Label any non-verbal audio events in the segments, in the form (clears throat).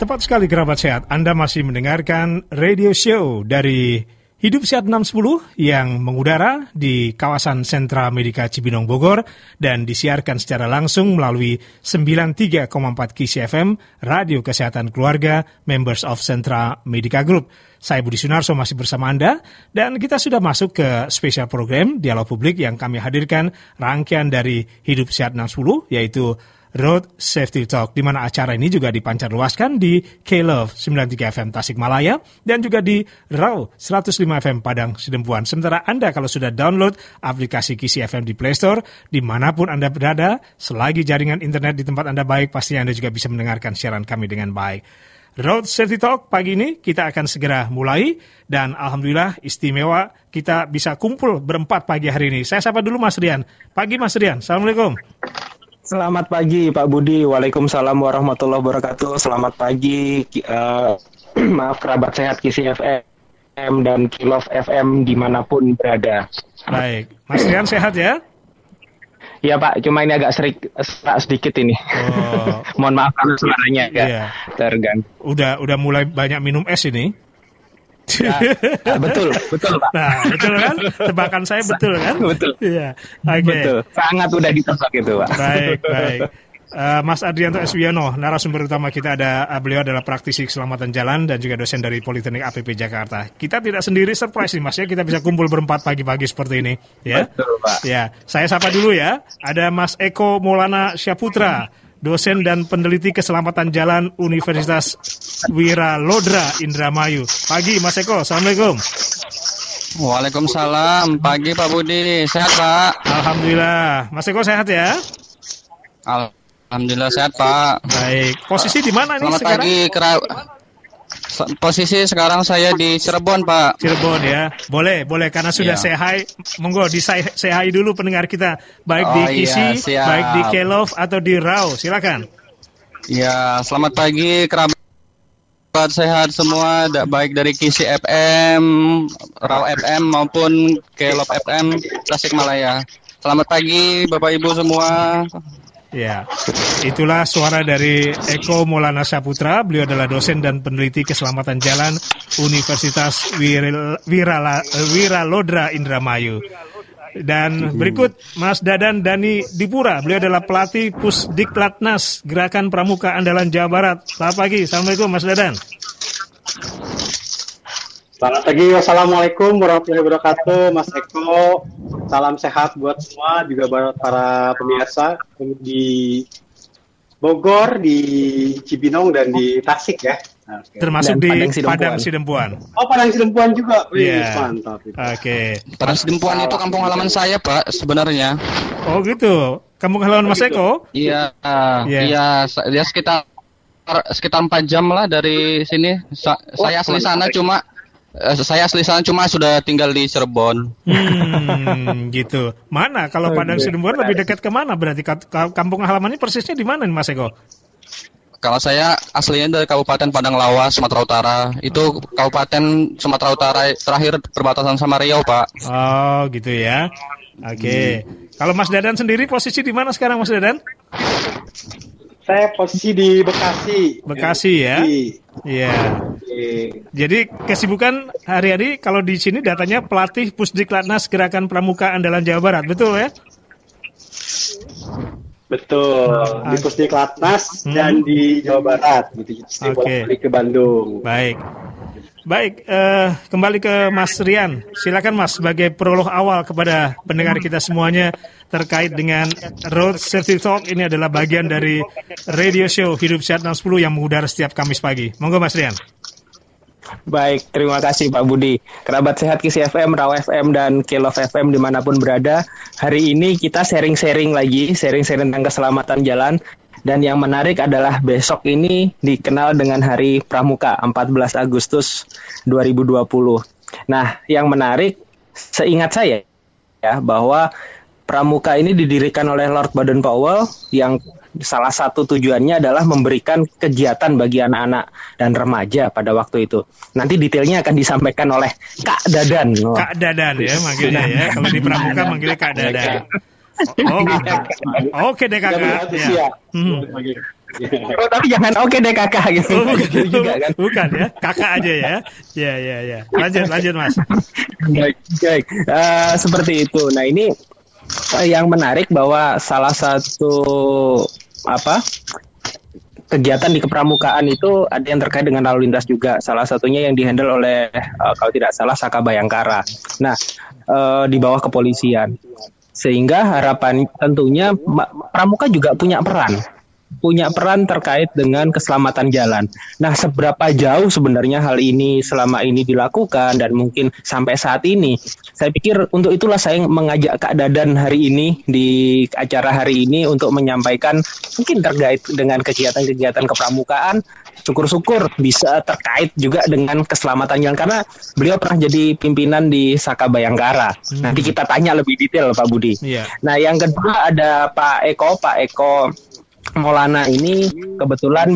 Tepat sekali kerabat sehat, Anda masih mendengarkan radio show dari Hidup Sehat 610 yang mengudara di kawasan Sentra Medika Cibinong Bogor dan disiarkan secara langsung melalui 93,4 KISI FM, Radio Kesehatan Keluarga, Members of Sentra Medika Group. Saya Budi Sunarso masih bersama Anda dan kita sudah masuk ke spesial program Dialog Publik yang kami hadirkan rangkaian dari Hidup Sehat 610 yaitu Road Safety Talk, di mana acara ini juga dipancarluaskan di K-Love 93 FM Tasikmalaya dan juga di RAW 105 FM Padang Sidempuan. Sementara Anda kalau sudah download aplikasi Kisi FM di Play Store, di mana pun Anda berada, selagi jaringan internet di tempat Anda baik, pastinya Anda juga bisa mendengarkan siaran kami dengan baik. Road Safety Talk pagi ini kita akan segera mulai dan alhamdulillah istimewa kita bisa kumpul berempat pagi hari ini. Saya sapa dulu Mas Rian. Pagi Mas Rian. Assalamualaikum. Selamat pagi Pak Budi. Waalaikumsalam warahmatullahi wabarakatuh. Selamat pagi. Uh, (clears throat) maaf kerabat sehat Kisi FM dan Kilov FM di mana pun berada. Baik. Mas Rian sehat ya? Iya Pak, cuma ini agak serik, sedikit ini. Oh. (laughs) Mohon maaf kalau suaranya agak iya. terganggu. Udah udah mulai banyak minum es ini. Ya, (laughs) ya, betul, betul Pak. Nah, betul kan? Tebakan saya betul kan? (laughs) betul. Iya. Oke. Okay. Betul. Sangat udah ditebak itu, Pak. Baik, (laughs) baik. Uh, Mas Adrianto Eswiono, narasumber utama kita ada uh, beliau adalah praktisi keselamatan jalan dan juga dosen dari Politeknik APP Jakarta. Kita tidak sendiri surprise nih Mas ya, kita bisa kumpul berempat pagi-pagi seperti ini, ya. Betul, Pak. Ya, saya sapa dulu ya. Ada Mas Eko Maulana Syaputra dosen dan peneliti keselamatan jalan Universitas Wira Lodra Indramayu. Pagi Mas Eko, Assalamualaikum. Waalaikumsalam. Pagi Pak Budi, sehat Pak? Alhamdulillah. Mas Eko sehat ya? Alhamdulillah sehat Pak. Baik. Posisi di mana nih Selamat sekarang? pagi, kera Posisi sekarang saya di Cirebon, Pak. Cirebon ya. Boleh, boleh karena sudah yeah. hi. Monggo di hi dulu pendengar kita baik oh, di Kisi, iya, baik di Kelov atau di Rau. Silakan. Ya, selamat pagi kerabat sehat semua, baik dari Kisi FM, Rau FM maupun Kelov FM Tasikmalaya. Selamat pagi Bapak Ibu semua. Ya, itulah suara dari Eko Maulana Saputra. Beliau adalah dosen dan peneliti keselamatan jalan Universitas Wirala, Wiralodra Indramayu. Dan berikut Mas Dadan Dani Dipura. Beliau adalah pelatih Pusdiklatnas Gerakan Pramuka Andalan Jawa Barat. Selamat pagi. Assalamualaikum Mas Dadan. Selamat pagi, Wassalamualaikum warahmatullahi wabarakatuh, Mas Eko. Salam sehat buat semua, juga buat para pemirsa di Bogor, di Cibinong, dan di Tasik ya. Okay. Termasuk dan di Padang Sidempuan. Padang Sidempuan. Oh, Padang Sidempuan juga. Wih, yeah. mantap. Oke. Okay. Padang Sidempuan itu kampung halaman saya, Pak, sebenarnya. Oh, gitu. Kampung halaman Mas Eko? Iya, uh, iya, ya sekitar sekitar 4 jam lah dari sini. Sa oh, saya asli sana cuma saya asli sana cuma sudah tinggal di Cirebon. Hmm, (laughs) gitu. Mana kalau Padang Sidempuan lebih dekat ke mana? Berarti kampung halamannya persisnya di mana nih Mas Eko? Kalau saya aslinya dari Kabupaten Padang Lawas, Sumatera Utara. Itu Kabupaten Sumatera Utara terakhir perbatasan sama Riau, Pak. Oh, gitu ya. Oke. Okay. Hmm. Kalau Mas Dadan sendiri posisi di mana sekarang Mas Dadan? Saya posisi di Bekasi. Bekasi ya. Iya. Jadi kesibukan hari-hari kalau di sini datanya pelatih Pusdiklatnas Gerakan Pramuka Andalan Jawa Barat, betul ya? Betul, di Pusdiklatnas hmm. dan di Jawa Barat, gitu. Oke. Okay. ke Bandung. Baik. Baik, uh, kembali ke Mas Rian. Silakan Mas sebagai prolog awal kepada pendengar kita semuanya terkait dengan Road Safety Talk. Ini adalah bagian dari radio show Hidup Sehat 60 yang mengudara setiap Kamis pagi. Monggo Mas Rian. Baik, terima kasih Pak Budi. Kerabat Sehat Kisi FM, Raw FM, dan Kilov FM di mana pun berada. Hari ini kita sharing-sharing lagi, sharing-sharing tentang keselamatan jalan. Dan yang menarik adalah besok ini dikenal dengan Hari Pramuka 14 Agustus 2020. Nah, yang menarik seingat saya ya bahwa Pramuka ini didirikan oleh Lord Baden Powell yang salah satu tujuannya adalah memberikan kegiatan bagi anak-anak dan remaja pada waktu itu. Nanti detailnya akan disampaikan oleh Kak Dadan. Kak Dadan ya manggilnya ya. Kalau di Pramuka manggilnya Kak Dadan. Oh, oke deh kakak. Ya. Hmm. oh, tapi jangan oke okay deh kakak gitu. Oh, bukan, gitu juga kan. Bukan ya, kakak aja ya. Ya ya ya. Lanjut lanjut Mas. baik baik. Uh, seperti itu. Nah ini uh, yang menarik bahwa salah satu apa kegiatan di kepramukaan itu ada yang terkait dengan lalu lintas juga. Salah satunya yang dihandle oleh uh, kalau tidak salah Saka Bayangkara. Nah, uh, di bawah kepolisian. Sehingga harapan tentunya pramuka juga punya peran punya peran terkait dengan keselamatan jalan. Nah, seberapa jauh sebenarnya hal ini selama ini dilakukan dan mungkin sampai saat ini? Saya pikir untuk itulah saya mengajak Kak Dadan hari ini di acara hari ini untuk menyampaikan mungkin terkait dengan kegiatan-kegiatan kepramukaan. Syukur-syukur bisa terkait juga dengan keselamatan jalan karena beliau pernah jadi pimpinan di Saka Bayangkara. Hmm. Nanti kita tanya lebih detail Pak Budi. Yeah. Nah, yang kedua ada Pak Eko, Pak Eko Maulana ini kebetulan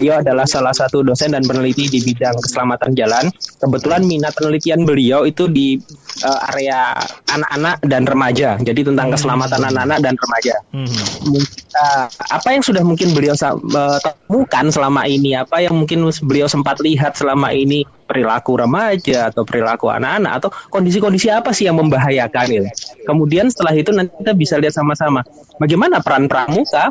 beliau adalah salah satu dosen dan peneliti di bidang keselamatan jalan. Kebetulan minat penelitian beliau itu di uh, area anak-anak dan remaja. Jadi tentang hmm. keselamatan anak-anak dan remaja. Hmm. Uh, apa yang sudah mungkin beliau uh, temukan selama ini? Apa yang mungkin beliau sempat lihat selama ini perilaku remaja atau perilaku anak-anak atau kondisi-kondisi apa sih yang membahayakan gitu. Kemudian setelah itu nanti kita bisa lihat sama-sama bagaimana peran pramuka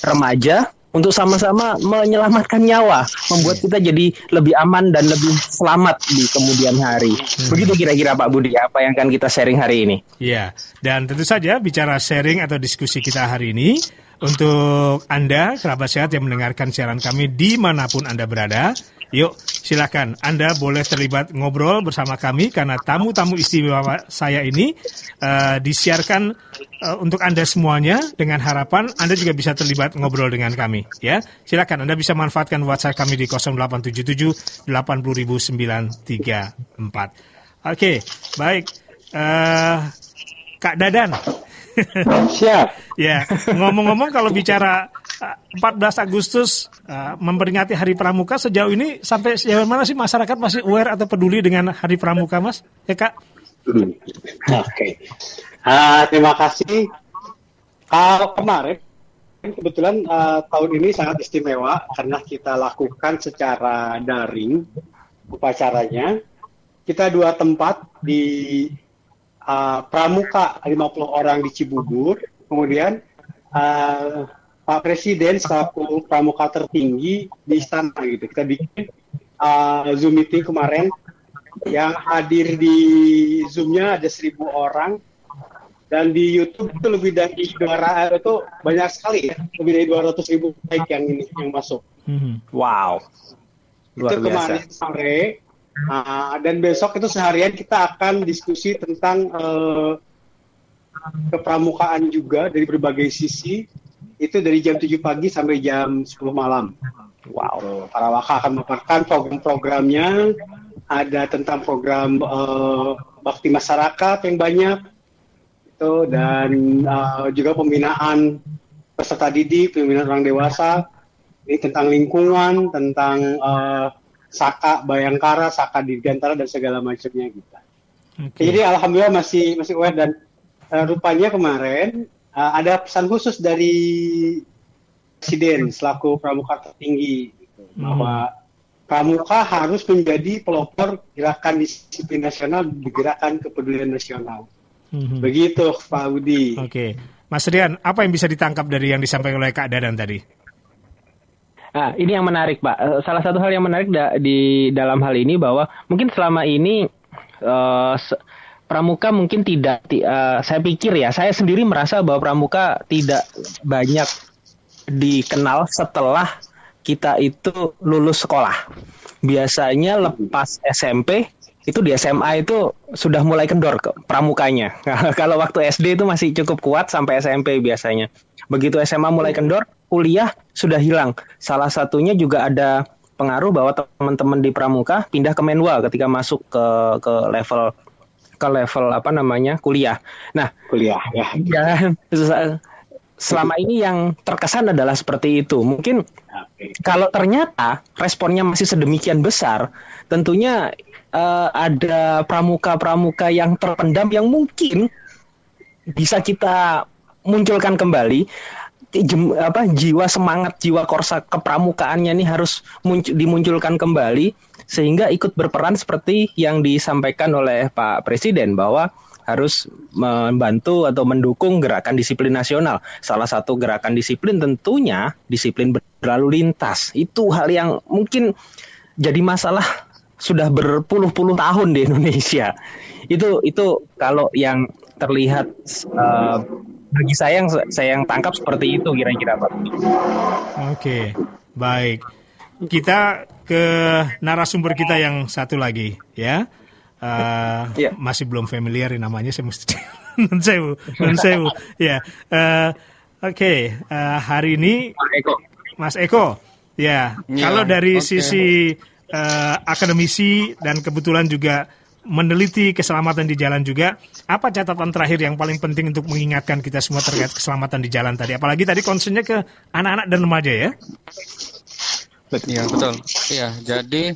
remaja untuk sama-sama menyelamatkan nyawa, membuat kita jadi lebih aman dan lebih selamat di kemudian hari. Hmm. Begitu kira-kira Pak Budi apa yang akan kita sharing hari ini. Iya, dan tentu saja bicara sharing atau diskusi kita hari ini untuk Anda, kerabat sehat yang mendengarkan siaran kami di mana pun Anda berada, Yuk, silakan Anda boleh terlibat ngobrol bersama kami karena tamu-tamu istimewa saya ini uh, disiarkan uh, untuk Anda semuanya dengan harapan Anda juga bisa terlibat ngobrol dengan kami. Ya, silakan Anda bisa manfaatkan WhatsApp kami di 0877 80934. Oke, baik. Uh, Kak Dadan. Siap. ya, ngomong-ngomong kalau bicara 14 Agustus uh, memperingati Hari Pramuka sejauh ini sampai sejauh mana sih masyarakat masih aware atau peduli dengan Hari Pramuka, Mas? Ya, Kak? Hmm. Oke. Okay. Uh, terima kasih. Kalau uh, kemarin kebetulan uh, tahun ini sangat istimewa karena kita lakukan secara daring upacaranya. Kita dua tempat di uh, Pramuka 50 orang di Cibubur, kemudian uh, Pak Presiden selaku pramuka tertinggi di istana gitu. Kita bikin uh, Zoom meeting kemarin yang hadir di Zoom-nya ada seribu orang dan di YouTube itu lebih dari 200 itu banyak sekali ya lebih dari 200 ribu like yang ini yang masuk. Hmm. Wow. Luar itu biasa. kemarin sore uh, dan besok itu seharian kita akan diskusi tentang uh, kepramukaan juga dari berbagai sisi itu dari jam 7 pagi sampai jam 10 malam. Wow. Para waka akan memaparkan program-programnya, ada tentang program uh, bakti masyarakat yang banyak, itu dan uh, juga pembinaan peserta didik, pembinaan orang dewasa, ini tentang lingkungan, tentang uh, Saka Bayangkara, Saka Dirgantara dan segala macamnya gitu. Okay. Jadi alhamdulillah masih masih aware dan uh, rupanya kemarin uh, ada pesan khusus dari presiden selaku pramuka tertinggi gitu, hmm. bahwa pramuka harus menjadi pelopor gerakan disiplin nasional di gerakan kepedulian nasional. Hmm. Begitu Pak Budi. Oke. Okay. Mas Rian, apa yang bisa ditangkap dari yang disampaikan oleh Kak Dadan tadi? Nah, ini yang menarik, Pak. Eh, salah satu hal yang menarik di dalam hal ini bahwa mungkin selama ini uh, pramuka mungkin tidak uh, saya pikir ya saya sendiri merasa bahwa pramuka tidak banyak dikenal setelah kita itu lulus sekolah. Biasanya lepas SMP itu di SMA itu sudah mulai kendor ke pramukanya. (laughs) Kalau waktu SD itu masih cukup kuat sampai SMP biasanya. Begitu SMA mulai kendor, kuliah sudah hilang. Salah satunya juga ada pengaruh bahwa teman-teman di pramuka pindah ke Menwa ketika masuk ke ke level ke level apa namanya kuliah. Nah, kuliah ya. Ya, selama ini yang terkesan adalah seperti itu. Mungkin kalau ternyata responnya masih sedemikian besar, tentunya uh, ada pramuka-pramuka yang terpendam yang mungkin bisa kita munculkan kembali jem, apa jiwa semangat jiwa korsa kepramukaannya ini harus muncul, dimunculkan kembali sehingga ikut berperan seperti yang disampaikan oleh Pak Presiden bahwa harus membantu atau mendukung gerakan disiplin nasional. Salah satu gerakan disiplin tentunya disiplin berlalu lintas. Itu hal yang mungkin jadi masalah sudah berpuluh-puluh tahun di Indonesia. Itu itu kalau yang terlihat uh, bagi saya yang saya yang tangkap seperti itu kira-kira Pak. Oke, baik. Kita ke narasumber kita yang satu lagi ya. Uh, yeah. Masih belum familiar namanya saya mesti (laughs) non sewu. Ya. Uh, Oke, okay. uh, hari ini Mas Eko. Mas Eko. Ya, yeah. kalau dari okay. sisi uh, akademisi dan kebetulan juga meneliti keselamatan di jalan juga. Apa catatan terakhir yang paling penting untuk mengingatkan kita semua terkait keselamatan di jalan tadi? Apalagi tadi concernnya ke anak-anak dan remaja ya? Iya betul. Iya jadi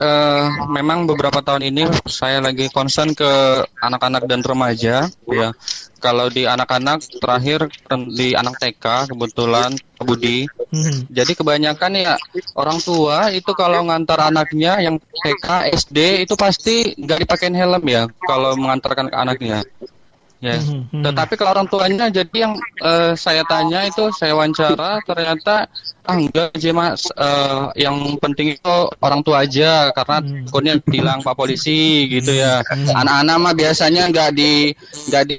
uh, memang beberapa tahun ini saya lagi concern ke anak-anak dan remaja ya kalau di anak-anak terakhir di anak TK kebetulan Budi. Hmm. Jadi kebanyakan ya orang tua itu kalau ngantar anaknya yang TK SD itu pasti nggak dipakein helm ya kalau mengantarkan ke anaknya. Ya. Hmm, hmm. Tetapi kalau orang tuanya jadi yang uh, saya tanya itu saya wawancara ternyata ah enggak aja mas uh, yang penting itu orang tua aja karena hmm. takutnya bilang pak polisi gitu ya. Hmm. Anak-anak mah biasanya nggak di nggak di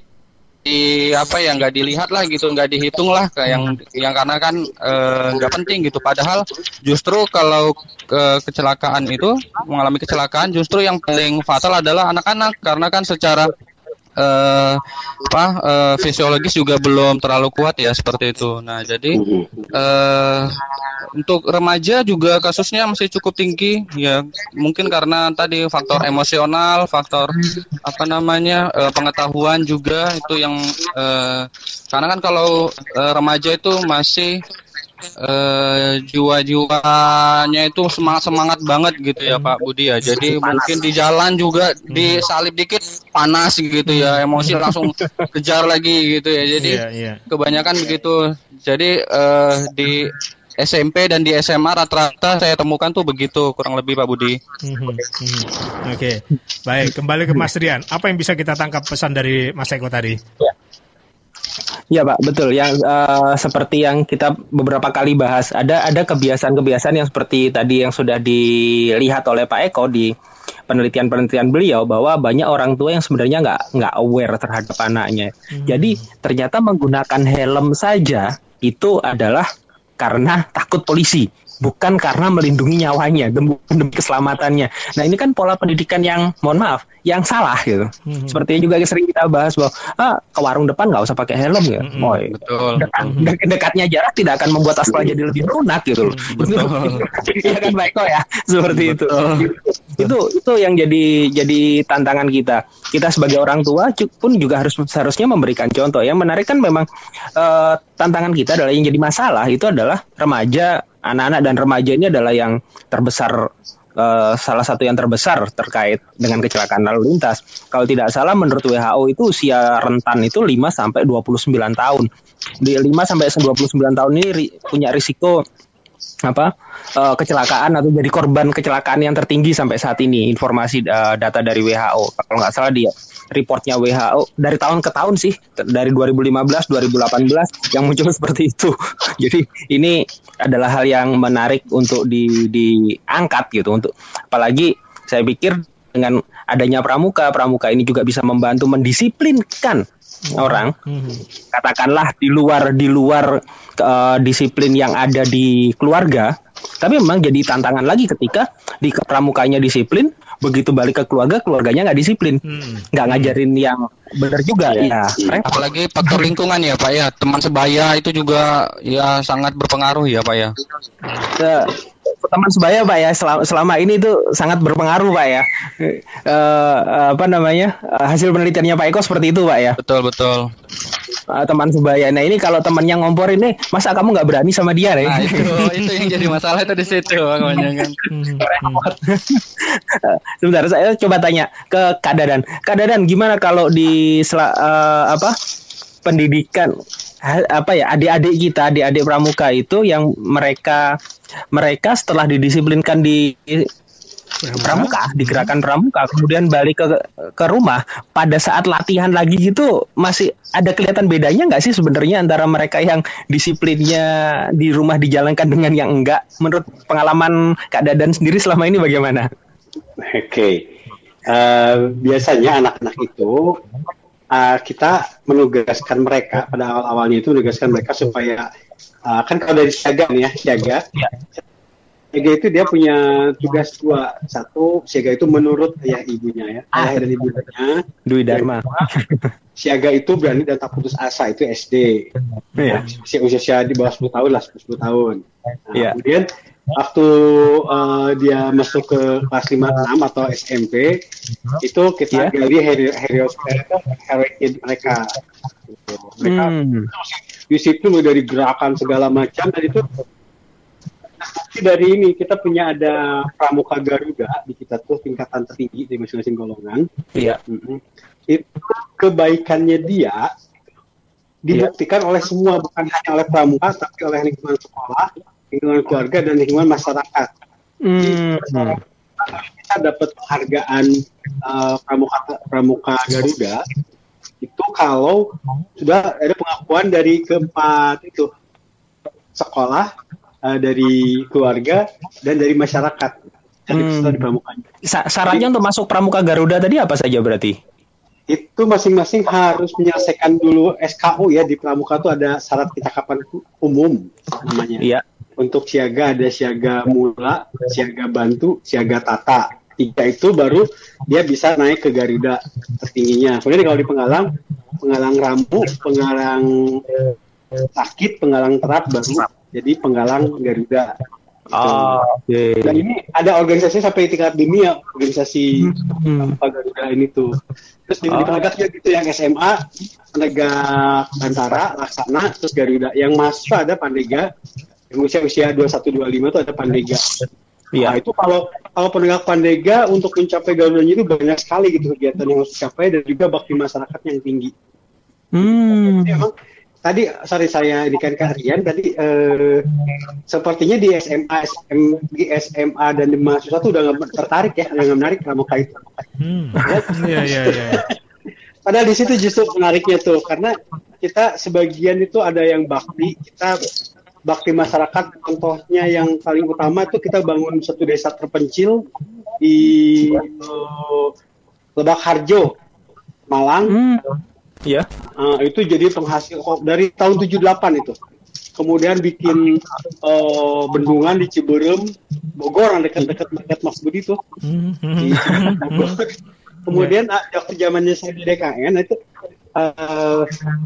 di apa ya nggak dilihat lah gitu nggak dihitung lah kayak yang yang karena kan eh, nggak e, penting gitu padahal justru kalau ke, kecelakaan itu mengalami kecelakaan justru yang paling fatal adalah anak-anak karena kan secara uh, apa uh, fisiologis juga belum terlalu kuat ya seperti itu. Nah jadi uh, untuk remaja juga kasusnya masih cukup tinggi ya mungkin karena tadi faktor emosional, faktor apa namanya uh, pengetahuan juga itu yang uh, karena kan kalau uh, remaja itu masih uh, jiwa-jiwanya itu semangat-semangat banget gitu ya Pak Budi ya. Jadi panas. mungkin di jalan juga disalip dikit panas gitu ya, emosi langsung (laughs) kejar lagi gitu ya. Jadi yeah, yeah. kebanyakan begitu. Jadi uh, di SMP dan di SMA rata-rata saya temukan tuh begitu kurang lebih Pak Budi. Hmm, hmm. Oke, okay. baik kembali ke Mas Rian. Apa yang bisa kita tangkap pesan dari Mas Eko tadi? Ya. Ya Pak, betul. Yang uh, seperti yang kita beberapa kali bahas, ada ada kebiasaan-kebiasaan yang seperti tadi yang sudah dilihat oleh Pak Eko di penelitian-penelitian beliau bahwa banyak orang tua yang sebenarnya nggak nggak aware terhadap anaknya. Hmm. Jadi ternyata menggunakan helm saja itu adalah karena takut polisi bukan karena melindungi nyawanya demi, demi keselamatannya. Nah ini kan pola pendidikan yang mohon maaf yang salah gitu. Hmm. Seperti juga sering kita bahas bahwa ah, ke warung depan nggak usah pakai helm ya. Hmm. Oh, betul. Dekat, hmm. dekatnya jarak tidak akan membuat aspal jadi lebih lunak gitu loh. Hmm, (laughs) Iya kan Pak Eko ya seperti betul. itu. Itu itu yang jadi jadi tantangan kita. Kita sebagai orang tua pun juga harus seharusnya memberikan contoh. Yang menarik kan memang uh, tantangan kita adalah yang jadi masalah itu adalah remaja anak-anak dan remaja ini adalah yang terbesar uh, salah satu yang terbesar terkait dengan kecelakaan lalu lintas. Kalau tidak salah menurut WHO itu usia rentan itu 5 sampai 29 tahun. Di 5 sampai 29 tahun ini punya risiko apa uh, kecelakaan atau jadi korban kecelakaan yang tertinggi sampai saat ini informasi uh, data dari WHO kalau nggak salah dia reportnya WHO dari tahun ke tahun sih dari 2015 2018 yang muncul (laughs) seperti itu. (laughs) Jadi ini adalah hal yang menarik untuk di diangkat gitu untuk apalagi saya pikir dengan adanya pramuka pramuka ini juga bisa membantu mendisiplinkan orang katakanlah di luar di luar uh, disiplin yang ada di keluarga tapi memang jadi tantangan lagi ketika di pramukanya disiplin begitu balik ke keluarga keluarganya nggak disiplin hmm. nggak hmm. ngajarin yang benar juga ya, ya. apalagi faktor lingkungan ya pak ya teman sebaya itu juga ya sangat berpengaruh ya pak ya, ya teman sebaya pak ya. Selama, selama ini itu sangat berpengaruh pak ya. Uh, apa namanya hasil penelitiannya pak Eko seperti itu pak ya. Betul betul. Uh, teman sebaya. Nah ini kalau temannya ngompor ini masa kamu nggak berani sama dia ya nah, itu itu yang jadi masalah itu di situ kan. (laughs) Sebentar saya coba tanya ke Kak Dadan. Kak Dadan gimana kalau di sel, uh, apa pendidikan apa ya adik-adik kita adik-adik pramuka itu yang mereka mereka setelah didisiplinkan di pramuka di gerakan pramuka kemudian balik ke ke rumah pada saat latihan lagi gitu masih ada kelihatan bedanya nggak sih sebenarnya antara mereka yang disiplinnya di rumah dijalankan dengan yang enggak menurut pengalaman Kak Dadan sendiri selama ini bagaimana? Oke okay. uh, eh, biasanya anak-anak itu uh, kita menugaskan mereka pada awal-awalnya itu menugaskan mereka supaya uh, kan kalau dari siaga nih ya siaga ya. Siaga itu dia punya tugas dua. Satu, siaga itu menurut ayah ibunya ya. Ah. Ayah dan ibunya. Dwi Dharma. (laughs) Siaga itu berani dan tak putus asa itu SD. Ya. Usia, usia di bawah 10 tahun lah, 10 tahun. Nah, ya. Kemudian waktu uh, dia masuk ke kelas 5 6 atau SMP itu kita yeah. gali hero hero mereka. Mereka hmm. disiplin dari gerakan segala macam dan itu dari ini kita punya ada pramuka Garuda di kita tuh tingkatan tertinggi di masing-masing golongan. Iya. Mm-hmm. Itu kebaikannya dia dibuktikan yeah. oleh semua bukan hanya oleh pramuka tapi oleh lingkungan sekolah, lingkungan keluarga dan lingkungan masyarakat. Mm. kita dapat penghargaan uh, pramuka pramuka Garuda itu kalau sudah ada pengakuan dari keempat itu sekolah uh, dari keluarga dan dari masyarakat. Hmm. Di Sa syaratnya untuk masuk pramuka Garuda tadi apa saja berarti? Itu masing-masing harus menyelesaikan dulu SKU ya di pramuka itu ada syarat kecakapan umum namanya. Iya. Untuk siaga ada siaga mula, siaga bantu, siaga tata. Tiga itu baru dia bisa naik ke Garuda tertingginya. Kemudian kalau di penggalang, penggalang rambu, penggalang sakit, penggalang terap baru jadi penggalang Garuda. Oh, oke. Okay. Dan ini ada organisasi sampai tingkat dunia, organisasi hmm. Garuda ini tuh. Terus di, oh. juga gitu yang SMA, penegak Bantara, Laksana, terus Garuda. Yang masuk ada Pandega, yang usia usia 21 25 itu ada Pandega. Iya. Nah, itu kalau kalau penegak Pandega untuk mencapai Garuda itu banyak sekali gitu kegiatan yang harus dicapai dan juga bakti masyarakat yang tinggi. Hmm. Jadi emang tadi sorry saya indikan ke Rian tadi eh, sepertinya di SMA SM, di SMA dan di mahasiswa tuh udah nggak tertarik ya nggak menarik pramuka itu. Hmm. (laughs) Iya iya iya. Padahal di situ justru menariknya tuh karena kita sebagian itu ada yang bakti kita bakti masyarakat contohnya yang paling utama itu kita bangun satu desa terpencil di uh, Lebak Harjo Malang. Hmm Iya. Uh, itu jadi penghasil dari tahun 78 itu. Kemudian bikin uh, bendungan di Ciberem, Bogor yang dekat-dekat dekat Mas Budi itu. Kemudian yeah. waktu zamannya saya di DKN itu uh,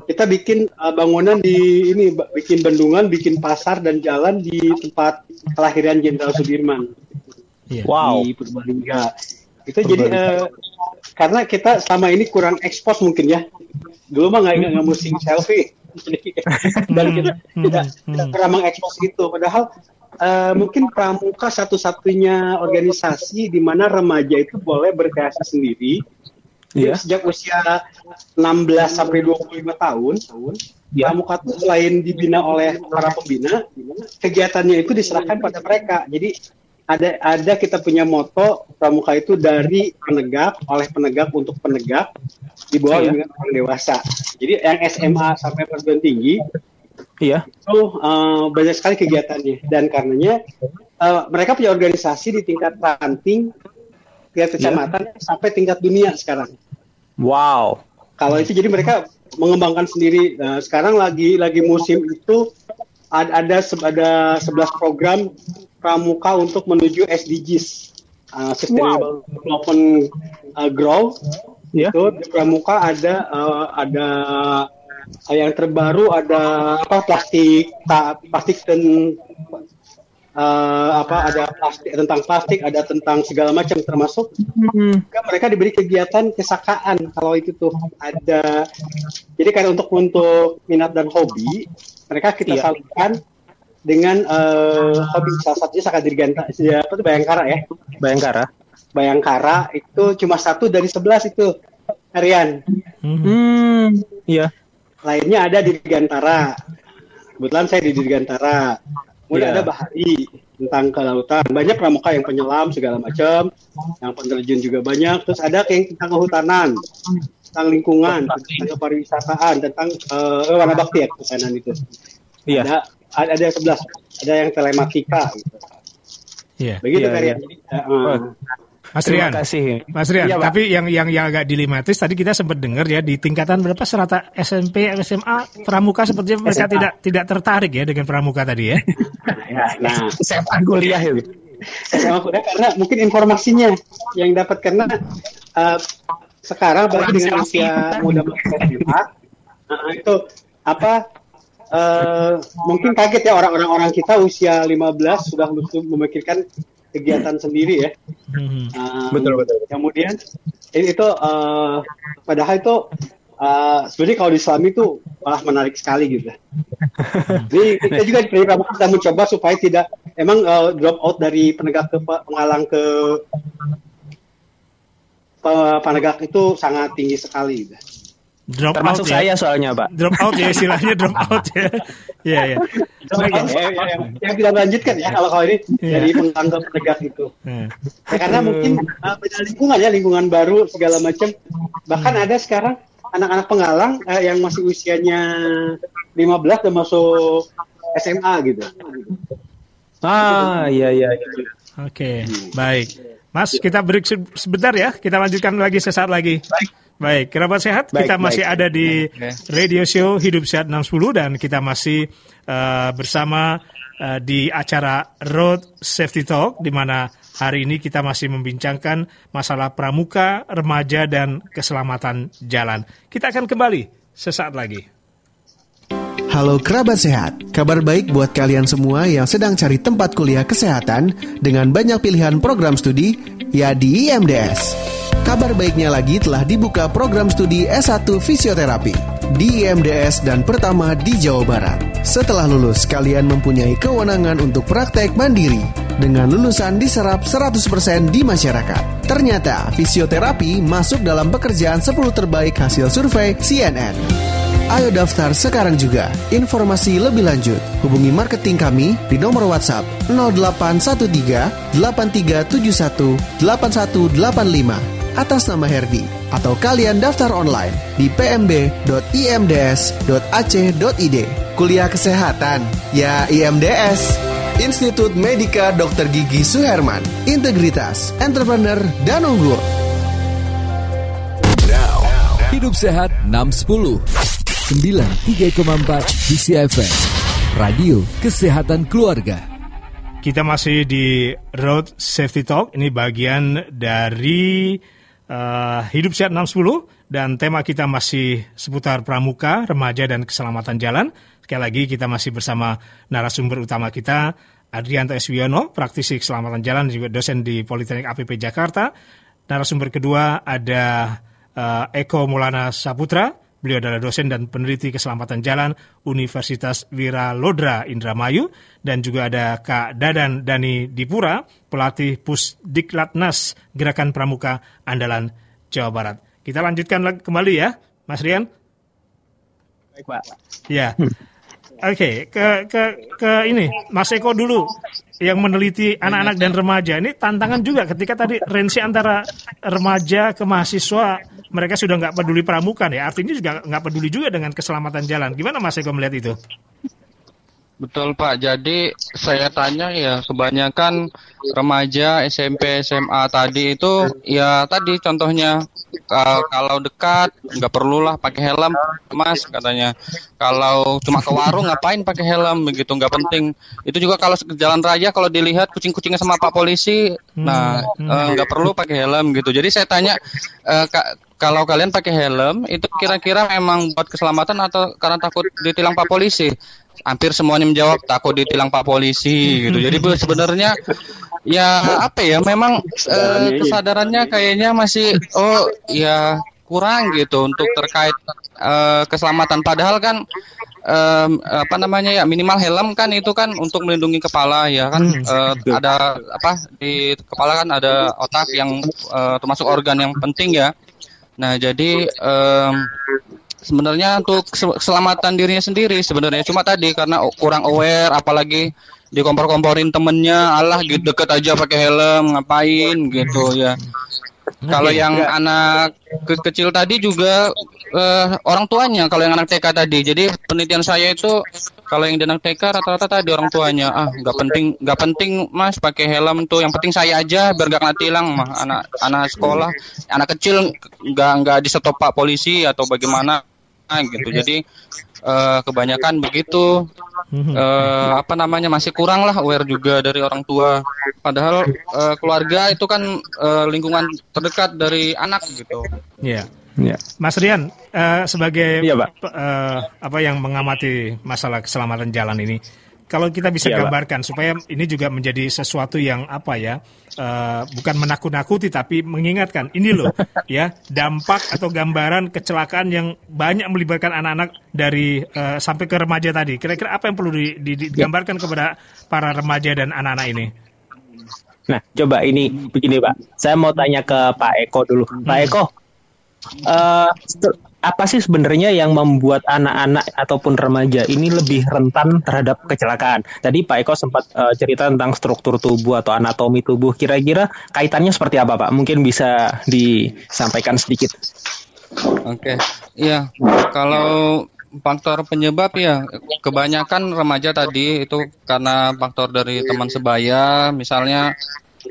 kita bikin uh, bangunan di ini bikin bendungan, bikin pasar dan jalan di tempat kelahiran Jenderal Sudirman. Yeah. Wow. Di Purbalingga. Itu jadi uh, karena kita selama ini kurang ekspos mungkin ya dulu mah nggak nggak musim selfie (laughs) dan kita hmm, tidak hmm. tidak pernah mengekspos itu padahal uh, mungkin pramuka satu-satunya organisasi di mana remaja itu boleh berkreasi sendiri yeah. sejak usia 16 sampai 25 tahun yeah. pramuka itu selain dibina oleh para pembina kegiatannya itu diserahkan pada mereka jadi ada ada kita punya moto pramuka itu dari penegak oleh penegak untuk penegak di bawah iya. orang dewasa. Jadi yang SMA sampai perguruan tinggi iya. itu uh, banyak sekali kegiatannya dan karenanya uh, mereka punya organisasi di tingkat ranting, tingkat iya. kecamatan iya. sampai tingkat dunia sekarang. Wow. Kalau itu jadi mereka mengembangkan sendiri. Nah, sekarang lagi lagi musim itu ada ada ada 11 program pramuka untuk menuju SDGs uh, Sustainable wow. Development uh, Growth yeah. itu di pramuka ada uh, ada yang terbaru ada apa plastik ta, plastik dan uh, apa ada plastik tentang plastik ada tentang segala macam termasuk hmm. mereka diberi kegiatan kesakaan kalau itu tuh ada jadi kan untuk untuk minat dan hobi mereka kita yeah. salurkan dengan uh, hobi salah satunya Saka Dirganta apa itu Bayangkara ya Bayangkara Bayangkara itu cuma satu dari sebelas itu Arian hmm iya lainnya ada di Dirgantara. Kebetulan saya di Dirgantara. Kemudian Iya. ada Bahari tentang kelautan. Banyak pramuka yang penyelam segala macam, yang penerjun juga banyak. Terus ada yang tentang kehutanan, tentang lingkungan, tentang kepariwisataan, tentang eh warna bakti ya kehutanan itu. Iya. Ada ada ada 11, ada yang telematika gitu. Iya. Begitu Iya, Karya. iya. Jadi, eh, Mas Terima Rian. kasih. Mas Rian, Iya, tapi yang yang yang agak dilematis tadi kita sempat dengar ya di tingkatan berapa serata SMP, SMA, pramuka sepertinya mereka SMA. tidak tidak tertarik ya dengan pramuka tadi ya. nah, SMA kuliah itu. SMA kuliah karena mungkin informasinya yang dapat karena eh, sekarang bagi dengan usia muda SMA nah, itu apa eh, mungkin kaget ya orang-orang orang kita usia 15 sudah memikirkan kegiatan sendiri ya. Hmm. Um, Betul, betul. Kemudian ini itu eh, padahal itu eh, sebenarnya kalau di Islam itu malah menarik sekali gitu. Jadi kita juga di Pramuka sedang mencoba supaya tidak emang eh, drop out dari penegak ke penghalang ke pe- penegak itu sangat tinggi sekali. Gitu. Drop Termasuk out ya. saya soalnya, Pak. Drop out ya istilahnya (laughs) drop out ya. Iya ya. Out, ya, ya, yang, yang tidak melanjutkan ya kalau kalau ini Iya. dari penghalang ke penegak itu. Nah, Ya, karena mungkin uh, beda lingkungan ya, lingkungan baru segala macam. Bahkan ada sekarang anak-anak penghalang uh, yang masih usianya 15 dan masuk SMA gitu. Ah, iya iya. iya. Oke, baik. Mas, kita break se- sebentar ya. Kita lanjutkan lagi sesaat lagi. Baik, kerabat sehat. Baik, kita masih baik. ada di radio show Hidup Sehat 610 dan kita masih eh, bersama eh, di acara Road Safety Talk di mana hari ini kita masih membincangkan masalah pramuka, remaja dan keselamatan jalan. Kita akan kembali sesaat lagi. Halo kerabat sehat, kabar baik buat kalian semua yang sedang cari tempat kuliah kesehatan dengan banyak pilihan program studi, ya di IMDS. Kabar baiknya lagi telah dibuka program studi S1 Fisioterapi di IMDS dan pertama di Jawa Barat. Setelah lulus, kalian mempunyai kewenangan untuk praktek mandiri dengan lulusan diserap 100% di masyarakat. Ternyata, fisioterapi masuk dalam pekerjaan 10 terbaik hasil survei CNN. Ayo daftar sekarang juga. Informasi lebih lanjut, hubungi marketing kami di nomor WhatsApp 0813 8371 8185 atas nama Herdi atau kalian daftar online di pmb.imds.ac.id. Kuliah Kesehatan, ya IMDS. Institut Medika Dr. Gigi Suherman, Integritas, Entrepreneur, dan Unggul. Hidup Sehat 610 93,4 DCFM Radio Kesehatan Keluarga Kita masih di Road Safety Talk. Ini bagian dari eh, Hidup Sehat 610 dan tema kita masih seputar pramuka, remaja dan keselamatan jalan. Sekali lagi kita masih bersama narasumber utama kita Adrianto Eswiono, praktisi keselamatan jalan juga dosen di Politeknik APP Jakarta. Narasumber kedua ada eh, Eko Maulana Saputra. Beliau adalah dosen dan peneliti keselamatan jalan Universitas Wira Lodra Indramayu dan juga ada Kak Dadan Dani Dipura, pelatih Pusdiklatnas Gerakan Pramuka Andalan Jawa Barat. Kita lanjutkan lagi kembali ya, Mas Rian. Baik, Pak. Ya. Oke, ke ke ke ini Mas Eko dulu yang meneliti anak-anak dan remaja. Ini tantangan juga ketika tadi range antara remaja ke mahasiswa mereka sudah nggak peduli pramuka ya. Artinya juga nggak peduli juga dengan keselamatan jalan. Gimana Mas Eko melihat itu? Betul Pak. Jadi saya tanya ya kebanyakan remaja SMP SMA tadi itu ya tadi contohnya ka- kalau dekat nggak perlulah pakai helm mas katanya. Kalau cuma ke warung ngapain pakai helm begitu nggak penting. Itu juga kalau jalan raya kalau dilihat kucing-kucingnya sama pak polisi, nah eh, nggak perlu pakai helm gitu. Jadi saya tanya eh, ka- kalau kalian pakai helm itu kira-kira memang buat keselamatan atau karena takut ditilang pak polisi? hampir semuanya menjawab takut ditilang pak polisi gitu. Jadi bu- sebenarnya ya apa ya memang eh, kesadarannya kayaknya masih oh ya kurang gitu untuk terkait eh, keselamatan. Padahal kan em, apa namanya ya minimal helm kan itu kan untuk melindungi kepala ya kan eh, ada apa di kepala kan ada otak yang eh, termasuk organ yang penting ya. Nah jadi em, sebenarnya untuk keselamatan dirinya sendiri sebenarnya. Cuma tadi karena kurang aware apalagi dikompor-komporin temennya Allah gitu deket aja pakai helm ngapain gitu ya kalau yang anak ke kecil tadi juga uh, orang tuanya kalau yang anak TK tadi. Jadi penelitian saya itu kalau yang di anak TK rata-rata tadi orang tuanya ah nggak penting nggak penting mas pakai helm tuh yang penting saya aja biar gak kena tilang mah anak anak sekolah anak kecil nggak nggak disetop polisi atau bagaimana gitu. Jadi uh, kebanyakan begitu. Uh, apa namanya masih kurang lah aware juga dari orang tua. Padahal uh, keluarga itu kan uh, lingkungan terdekat dari anak gitu. Ya yeah. Mas Rian uh, sebagai yeah, uh, apa yang mengamati masalah keselamatan jalan ini kalau kita bisa ya, gambarkan Pak. supaya ini juga menjadi sesuatu yang apa ya uh, bukan menakut-nakuti tapi mengingatkan ini loh (laughs) ya dampak atau gambaran kecelakaan yang banyak melibatkan anak-anak dari uh, sampai ke remaja tadi kira-kira apa yang perlu di, di, digambarkan kepada para remaja dan anak-anak ini Nah, coba ini begini Pak, saya mau tanya ke Pak Eko dulu. Pak hmm. Eko, uh, apa sih sebenarnya yang membuat anak-anak ataupun remaja ini lebih rentan terhadap kecelakaan? Tadi Pak Eko sempat uh, cerita tentang struktur tubuh atau anatomi tubuh. Kira-kira kaitannya seperti apa, Pak? Mungkin bisa disampaikan sedikit. Oke, okay. iya. Kalau faktor penyebab ya kebanyakan remaja tadi itu karena faktor dari teman sebaya, misalnya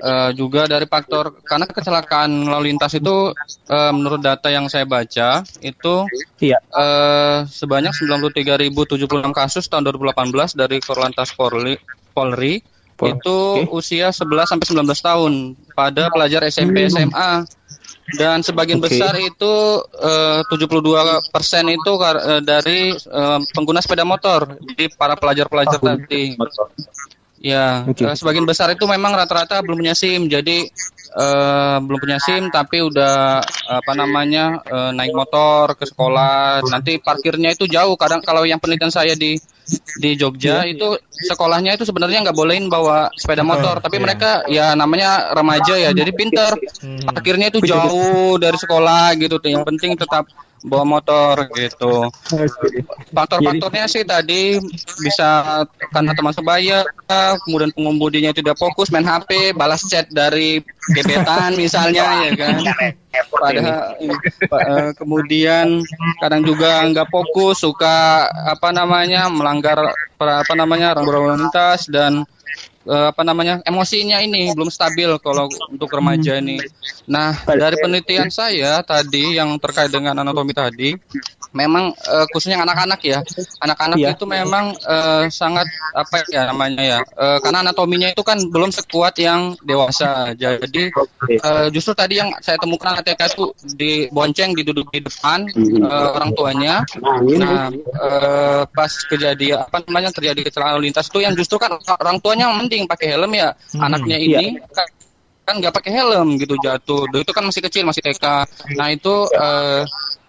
uh, juga dari faktor karena kecelakaan lalu lintas itu uh, menurut data yang saya baca itu iya. uh, sebanyak 93.076 kasus tahun 2018 dari Korlantas Polri, Polri Pol itu okay. usia 11 sampai 19 tahun pada pelajar SMP SMA dan sebagian okay. besar itu uh, 72 persen itu uh, dari uh, pengguna sepeda motor jadi para pelajar-pelajar tadi Ya, okay. uh, sebagian besar itu memang rata-rata belum punya SIM, jadi uh, belum punya SIM tapi udah apa namanya uh, naik motor ke sekolah. Nanti parkirnya itu jauh. Kadang kalau yang penelitian saya di di Jogja iya. itu sekolahnya itu sebenarnya nggak bolehin bawa sepeda motor, tapi iya. mereka ya namanya remaja ya, jadi pinter. Hmm. Parkirnya itu jauh dari sekolah gitu. Yang penting tetap bawa motor gitu. Faktor-faktornya sih tadi bisa karena teman sebaya, kemudian pengemudinya tidak fokus main HP, balas chat dari gebetan (laughs) misalnya ya kan. Padahal uh, kemudian kadang juga nggak fokus, suka apa namanya melanggar apa namanya lalu lintas dan uh, apa namanya emosinya ini belum stabil kalau untuk remaja ini. Nah dari penelitian saya tadi yang terkait dengan anatomi tadi, memang uh, khususnya anak-anak ya, anak-anak ya. itu memang uh, sangat apa ya namanya ya, uh, karena anatominya itu kan belum sekuat yang dewasa. Jadi uh, justru tadi yang saya temukan ATK itu dibonceng diduduk di depan uh, orang tuanya. Nah uh, pas kejadian apa namanya terjadi kecelakaan lintas itu yang justru kan orang tuanya penting pakai helm ya, hmm, anaknya iya. ini kan kan nggak pakai helm gitu jatuh. Itu kan masih kecil, masih TK. Nah itu uh,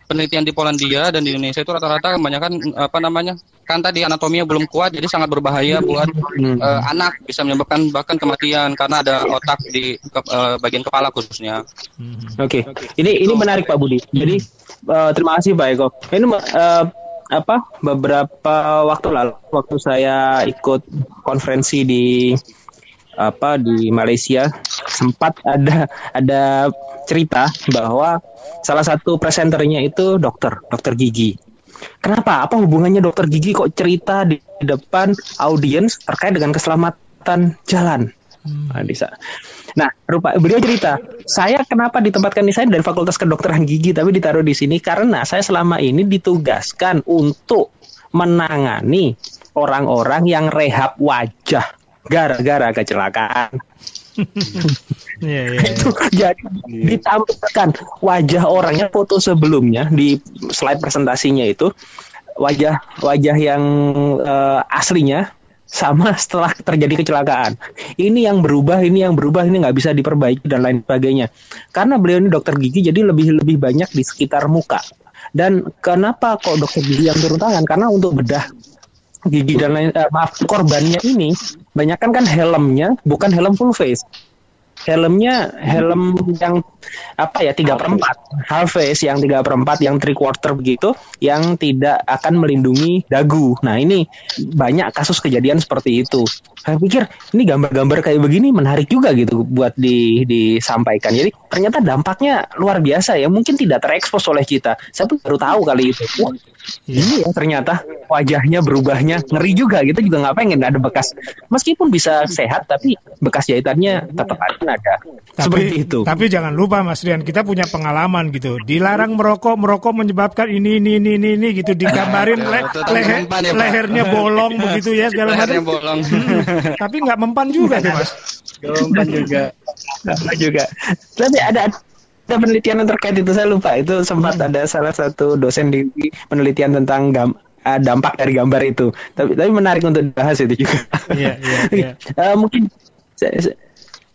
penelitian di Polandia dan di Indonesia itu rata-rata kebanyakan apa namanya kan tadi anatominya belum kuat jadi sangat berbahaya buat hmm. uh, anak bisa menyebabkan bahkan kematian karena ada otak di ke, uh, bagian kepala khususnya. Hmm. Oke, okay. ini ini menarik Pak Budi. Jadi uh, terima kasih Pak Eko. Ini uh, apa beberapa waktu lalu waktu saya ikut konferensi di apa di Malaysia sempat ada ada cerita bahwa salah satu presenternya itu dokter, dokter gigi. Kenapa? Apa hubungannya dokter gigi kok cerita di depan audiens terkait dengan keselamatan jalan? Hmm. Nah, Nah, rupa beliau cerita, saya kenapa ditempatkan di saya dari Fakultas Kedokteran Gigi tapi ditaruh di sini karena saya selama ini ditugaskan untuk menangani orang-orang yang rehab wajah gara-gara kecelakaan. (laughs) yeah, yeah, itu jadi ditampilkan wajah orangnya foto sebelumnya di slide presentasinya itu wajah wajah yang uh, aslinya sama setelah terjadi kecelakaan. Ini yang berubah, ini yang berubah, ini nggak bisa diperbaiki dan lain sebagainya. Karena beliau ini dokter gigi, jadi lebih lebih banyak di sekitar muka. Dan kenapa kok dokter gigi yang turun tangan? Karena untuk bedah gigi dan lain, eh, maaf korbannya ini, banyak kan kan helmnya bukan helm full face helmnya helm yang apa ya tiga perempat half face yang tiga perempat yang three quarter begitu yang tidak akan melindungi dagu. Nah ini banyak kasus kejadian seperti itu. Saya pikir ini gambar-gambar kayak begini menarik juga gitu buat di, disampaikan. Jadi ternyata dampaknya luar biasa ya. Mungkin tidak terekspos oleh kita. Saya baru tahu kali itu. Ini ya ternyata wajahnya berubahnya. Ngeri juga gitu juga nggak pengen ada bekas. Meskipun bisa sehat tapi bekas jahitannya tetap ada. Tapi, seperti itu. tapi jangan lupa Mas Rian kita punya pengalaman gitu. Dilarang merokok merokok menyebabkan ini ini ini ini, ini gitu. Digambarin le, leher, ya, lehernya bolong (laughs) begitu ya segala macam. bolong. Hmm, (laughs) tapi nggak mempan juga tuh Mas. Mempan juga. Juga. Tapi ada ada penelitian yang terkait itu saya lupa. Itu sempat ada salah satu dosen di penelitian tentang gam, uh, dampak dari gambar itu. Tapi tapi menarik untuk dibahas itu juga. Yeah, yeah, yeah. uh, mungkin saya,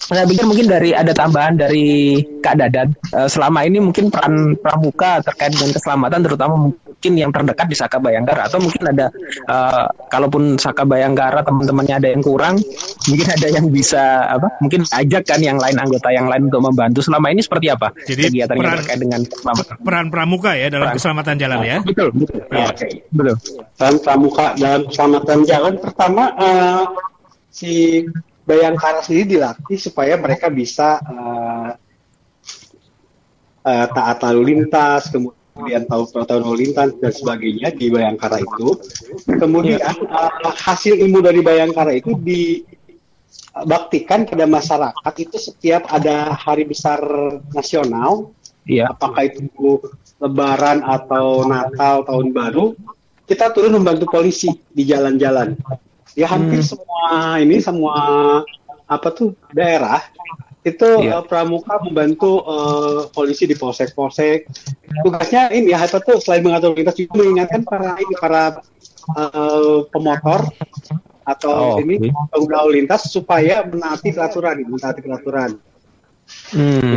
saya pikir mungkin dari ada tambahan dari Kak Dadan. Uh, selama ini mungkin peran pramuka terkait dengan keselamatan terutama mungkin yang terdekat di Saka Bayangkara atau mungkin ada uh, kalaupun Saka Bayangkara teman-temannya ada yang kurang mungkin ada yang bisa apa mungkin ajak kan yang lain anggota yang lain untuk membantu selama ini seperti apa jadi kegiatan peran, terkait dengan keselamatan peran pramuka ya dalam peran. keselamatan jalan ya betul betul ya. okay. betul peran pramuka dalam keselamatan jalan pertama uh, si Bayangkara sendiri dilatih supaya mereka bisa uh, uh, taat lalu lintas, kemudian tahu protokol lalu lintas dan sebagainya di Bayangkara itu. Kemudian uh, hasil ilmu dari Bayangkara itu dibaktikan pada masyarakat itu setiap ada hari besar nasional, ya. apakah itu Lebaran atau Natal tahun baru, kita turun membantu polisi di jalan-jalan ya hampir hmm. semua ini semua apa tuh daerah itu yeah. uh, pramuka membantu uh, polisi di polsek-polsek. Tugasnya ini ya apa tuh selain mengatur lintas juga mengingatkan para ini para uh, pemotor atau oh, ini pengguna lalu lintas supaya menaati peraturan, menaati peraturan. Hmm.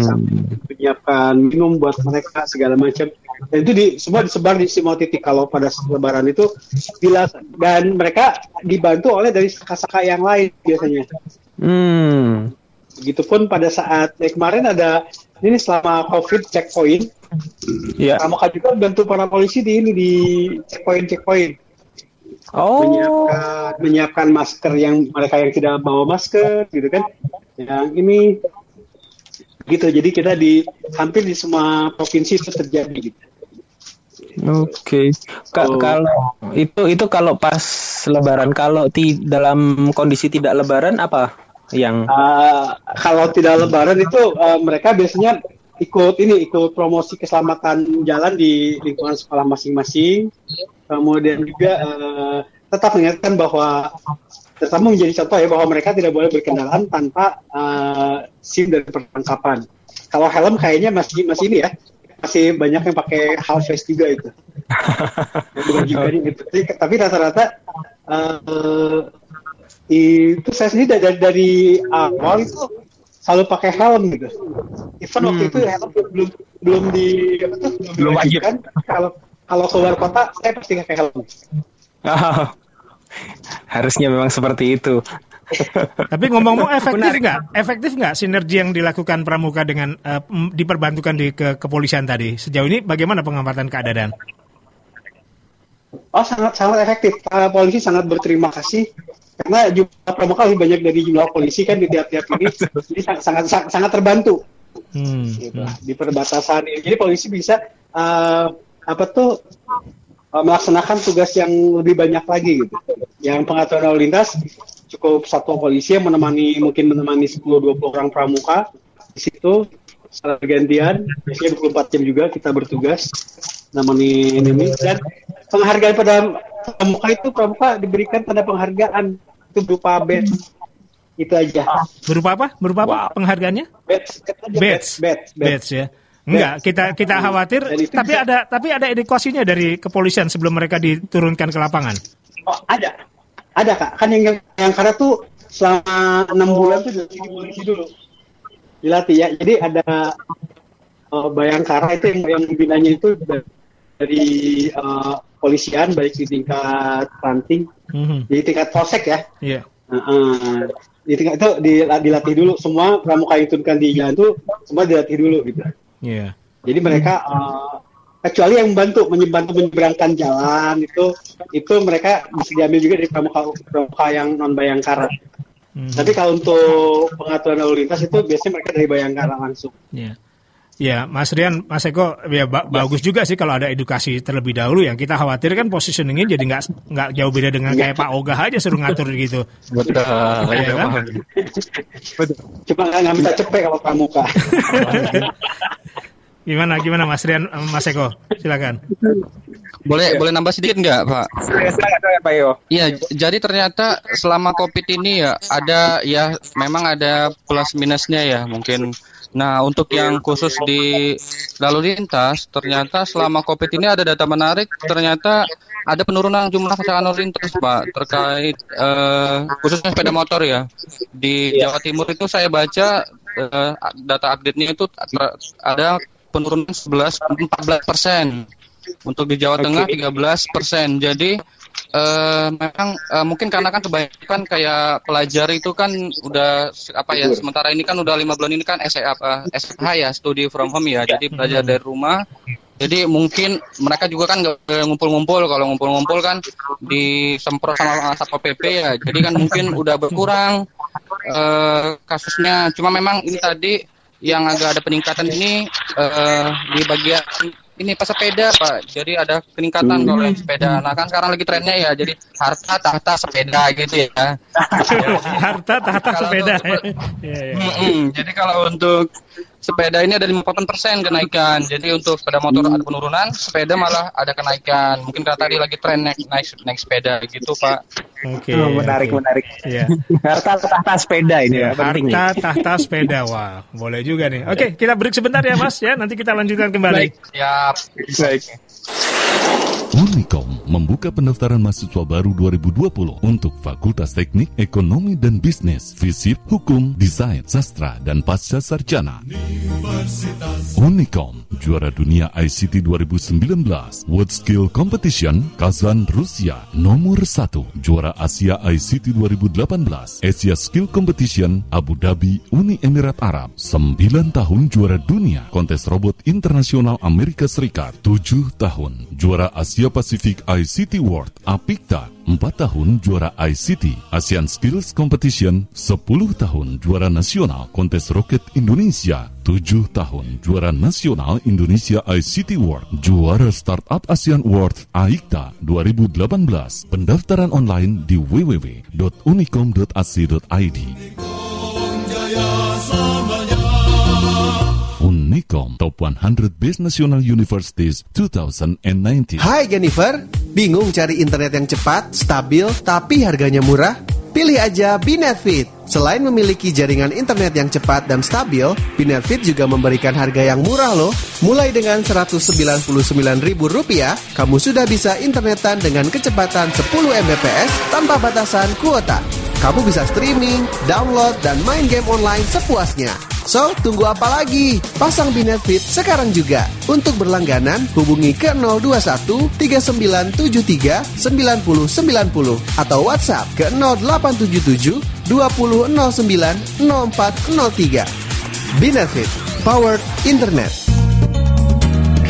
menyiapkan minum buat mereka segala macam dan itu di, semua disebar di semua titik kalau pada lebaran itu bila dan mereka dibantu oleh dari saka-saka yang lain biasanya hmm. Begitupun pada saat ya kemarin ada ini selama covid checkpoint yeah. juga bantu para polisi di ini di checkpoint checkpoint Oh. menyiapkan menyiapkan masker yang mereka yang tidak bawa masker gitu kan yang ini gitu jadi kita di hampir di semua provinsi itu terjadi gitu Oke, okay. oh. kalau itu itu kalau pas Lebaran, kalau di dalam kondisi tidak Lebaran apa yang? Uh, kalau tidak Lebaran itu uh, mereka biasanya ikut ini ikut promosi keselamatan jalan di lingkungan sekolah masing-masing. Kemudian juga uh, tetap mengingatkan bahwa terutama menjadi contoh ya bahwa mereka tidak boleh berkendaraan tanpa uh, SIM dan perlengkapan. Kalau helm kayaknya masih masih ini ya, masih banyak yang pakai half face juga itu. (laughs) juga gitu. Tapi rata-rata uh, itu saya sendiri dari, dari awal itu selalu pakai helm gitu. Even hmm. waktu itu helm belum belum di apa tuh, belum, belum wajib kan. Kalau kalau keluar kota saya pasti pakai helm. Harusnya memang seperti itu. Tapi ngomong-ngomong efektif nggak? Efektif nggak sinergi yang dilakukan Pramuka dengan uh, diperbantukan di ke kepolisian tadi? Sejauh ini bagaimana pengamatan keadaan? Oh sangat sangat efektif. Uh, polisi sangat berterima kasih karena jumlah pramuka lebih banyak dari jumlah polisi kan di tiap-tiap ini, jadi sangat sangat, sangat terbantu. Hmm. Gitu. Di perbatasan ini, jadi polisi bisa uh, apa tuh uh, melaksanakan tugas yang lebih banyak lagi gitu. Yang pengaturan lalu lintas cukup satu polisi yang menemani mungkin menemani 10-20 orang pramuka di situ secara gantian biasanya 24 jam juga kita bertugas menemani ini dan penghargaan pada pramuka itu pramuka diberikan tanda penghargaan. Itu berupa badge. Itu aja. Berupa apa? Berupa apa wow. penghargaannya? Badge. Badge. Badge, badge ya. Enggak, kita kita khawatir. Tapi ada tapi ada edukasinya dari kepolisian sebelum mereka diturunkan ke lapangan. Oh ada, ada kak. Kan yang yang karena tuh selama enam bulan tuh jadi polisi dulu. Dilatih ya. Jadi ada uh, Bayangkara itu yang yang itu dari uh, polisian baik di tingkat ranting, mm-hmm. di tingkat polsek ya. Iya. Yeah. Uh, uh, di tingkat itu dilatih dulu semua pramuka yang turunkan di jalan itu semua dilatih dulu gitu. Iya. Yeah. Jadi mereka uh, kecuali yang membantu membantu menyeberangkan jalan itu itu mereka bisa diambil juga dari pramuka pramuka yang non bayangkara. Hmm. Tapi kalau untuk pengaturan lalu lintas itu biasanya mereka dari bayangkara langsung. Iya. Yeah. Ya, Mas Rian, Mas Eko, ya ba ya. bagus juga sih kalau ada edukasi terlebih dahulu. Yang kita khawatir kan positioningnya jadi nggak nggak jauh beda dengan kayak Pak Ogah aja suruh ngatur gitu. Betul. ya, kan? Betul. Cuma nggak minta cepet kalau pramuka. (laughs) gimana gimana Mas Rian, Mas Eko, silakan. Boleh ya. boleh nambah sedikit nggak Pak? Silakan Pak Yo. Iya, jadi ternyata selama COVID ini ya ada ya memang ada plus minusnya ya mungkin Nah, untuk yang khusus di lalu lintas, ternyata selama COVID ini ada data menarik, ternyata ada penurunan jumlah kecelakaan lalu lintas, Pak, terkait uh, khususnya sepeda motor ya. Di Jawa Timur itu saya baca uh, data update-nya itu ada penurunan 11 14 persen. Untuk di Jawa Tengah 13 persen. Jadi uh, memang uh, mungkin karena kan kebanyakan kayak pelajar itu kan udah apa ya sementara ini kan udah lima bulan ini kan SE apa SH ya studi from home ya. Jadi belajar dari rumah. Jadi mungkin mereka juga kan nggak ngumpul-ngumpul. Kalau ngumpul-ngumpul kan disemprot sama satpol pp ya. Jadi kan mungkin udah berkurang uh, kasusnya. Cuma memang ini tadi yang agak ada peningkatan ini uh, di bagian ini pas sepeda pak. Jadi ada peningkatan hmm. kalau yang sepeda. Nah kan sekarang lagi trennya ya. Jadi harta tahta sepeda gitu ya. (laughs) Harta tahta sepeda. (laughs) ya, ya. jadi kalau untuk sepeda ini ada 58 persen kenaikan. Jadi untuk sepeda motor ada penurunan, sepeda malah ada kenaikan. Mungkin karena tadi lagi tren naik naik, naik sepeda gitu, Pak. Oke. Okay, oh, menarik, okay. menarik. Ya. harta tahta sepeda ini ya, penting Harta tahta sepeda, wah, boleh juga nih. Oke, okay, kita break sebentar ya, Mas ya. Nanti kita lanjutkan kembali. Baik. Siap. Baik. Unicom membuka pendaftaran mahasiswa baru 2020 untuk Fakultas Teknik, Ekonomi dan Bisnis, Fisip, Hukum, Desain, Sastra, dan Pasca Sarjana. Unicom, juara dunia ICT 2019, World Skill Competition, Kazan, Rusia, nomor 1, juara Asia ICT 2018, Asia Skill Competition, Abu Dhabi, Uni Emirat Arab, 9 tahun juara dunia, kontes robot internasional Amerika Serikat, 7 tahun, juara Asia Pacific ICT World, APIKTA, 4 tahun juara ICT, ASEAN Skills Competition, 10 tahun juara nasional kontes roket Indonesia, 7 tahun juara nasional Indonesia ICT World, juara Startup ASEAN World AIKTA 2018. Pendaftaran online di www.unicom.ac.id. Unicom Top 100 Best National Universities 2019. Hai Jennifer, bingung cari internet yang cepat, stabil, tapi harganya murah? Pilih aja Binetfit. Selain memiliki jaringan internet yang cepat dan stabil, Binetfit juga memberikan harga yang murah loh. Mulai dengan Rp199.000, kamu sudah bisa internetan dengan kecepatan 10 Mbps tanpa batasan kuota. Kamu bisa streaming, download, dan main game online sepuasnya. So, tunggu apa lagi? Pasang Binetfit sekarang juga. Untuk berlangganan, hubungi ke 021 3973 9090 atau WhatsApp ke 0877 2009 0403. Binetfit, Powered Internet.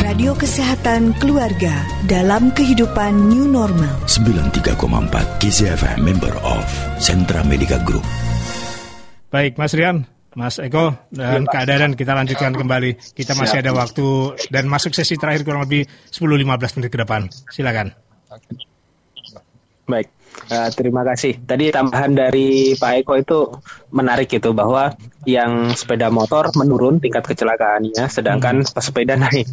Radio Kesehatan Keluarga dalam kehidupan new normal. 93,4 KZFM member of Sentra Medica Group. Baik, Mas Rian, Mas Eko dan Kak Dadan kita lanjutkan kembali. Kita masih ada waktu dan masuk sesi terakhir kurang lebih 10-15 menit ke depan. Silakan. Baik, uh, terima kasih. Tadi tambahan dari Pak Eko itu menarik gitu bahwa yang sepeda motor menurun tingkat kecelakaannya, sedangkan hmm. sepeda naik.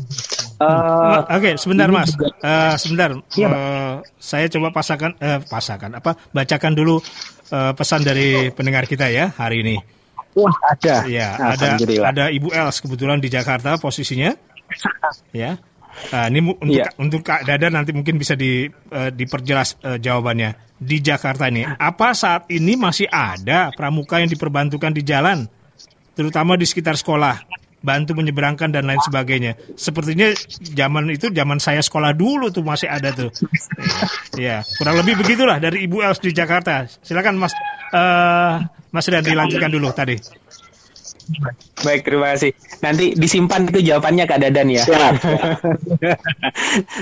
Uh, Oke, okay, sebentar Mas. Uh, sebentar. Iya, uh, saya coba pasakan, uh, pasakan apa? Bacakan dulu uh, pesan dari pendengar kita ya hari ini. Wah ada. Ya, ada ada Ibu Els kebetulan di Jakarta posisinya. (laughs) ya. Nah, ini untuk ya. untuk Kak Dada nanti mungkin bisa di uh, diperjelas uh, jawabannya. Di Jakarta ini, apa saat ini masih ada pramuka yang diperbantukan di jalan, terutama di sekitar sekolah, bantu menyeberangkan dan lain sebagainya. Sepertinya zaman itu zaman saya sekolah dulu tuh masih ada tuh. (laughs) Ya, kurang lebih begitulah dari Ibu Els di Jakarta. Silakan Mas uh, Mas Rian dilanjutkan dulu tadi. Baik, terima kasih. Nanti disimpan itu jawabannya Kak Dadan ya. (laughs)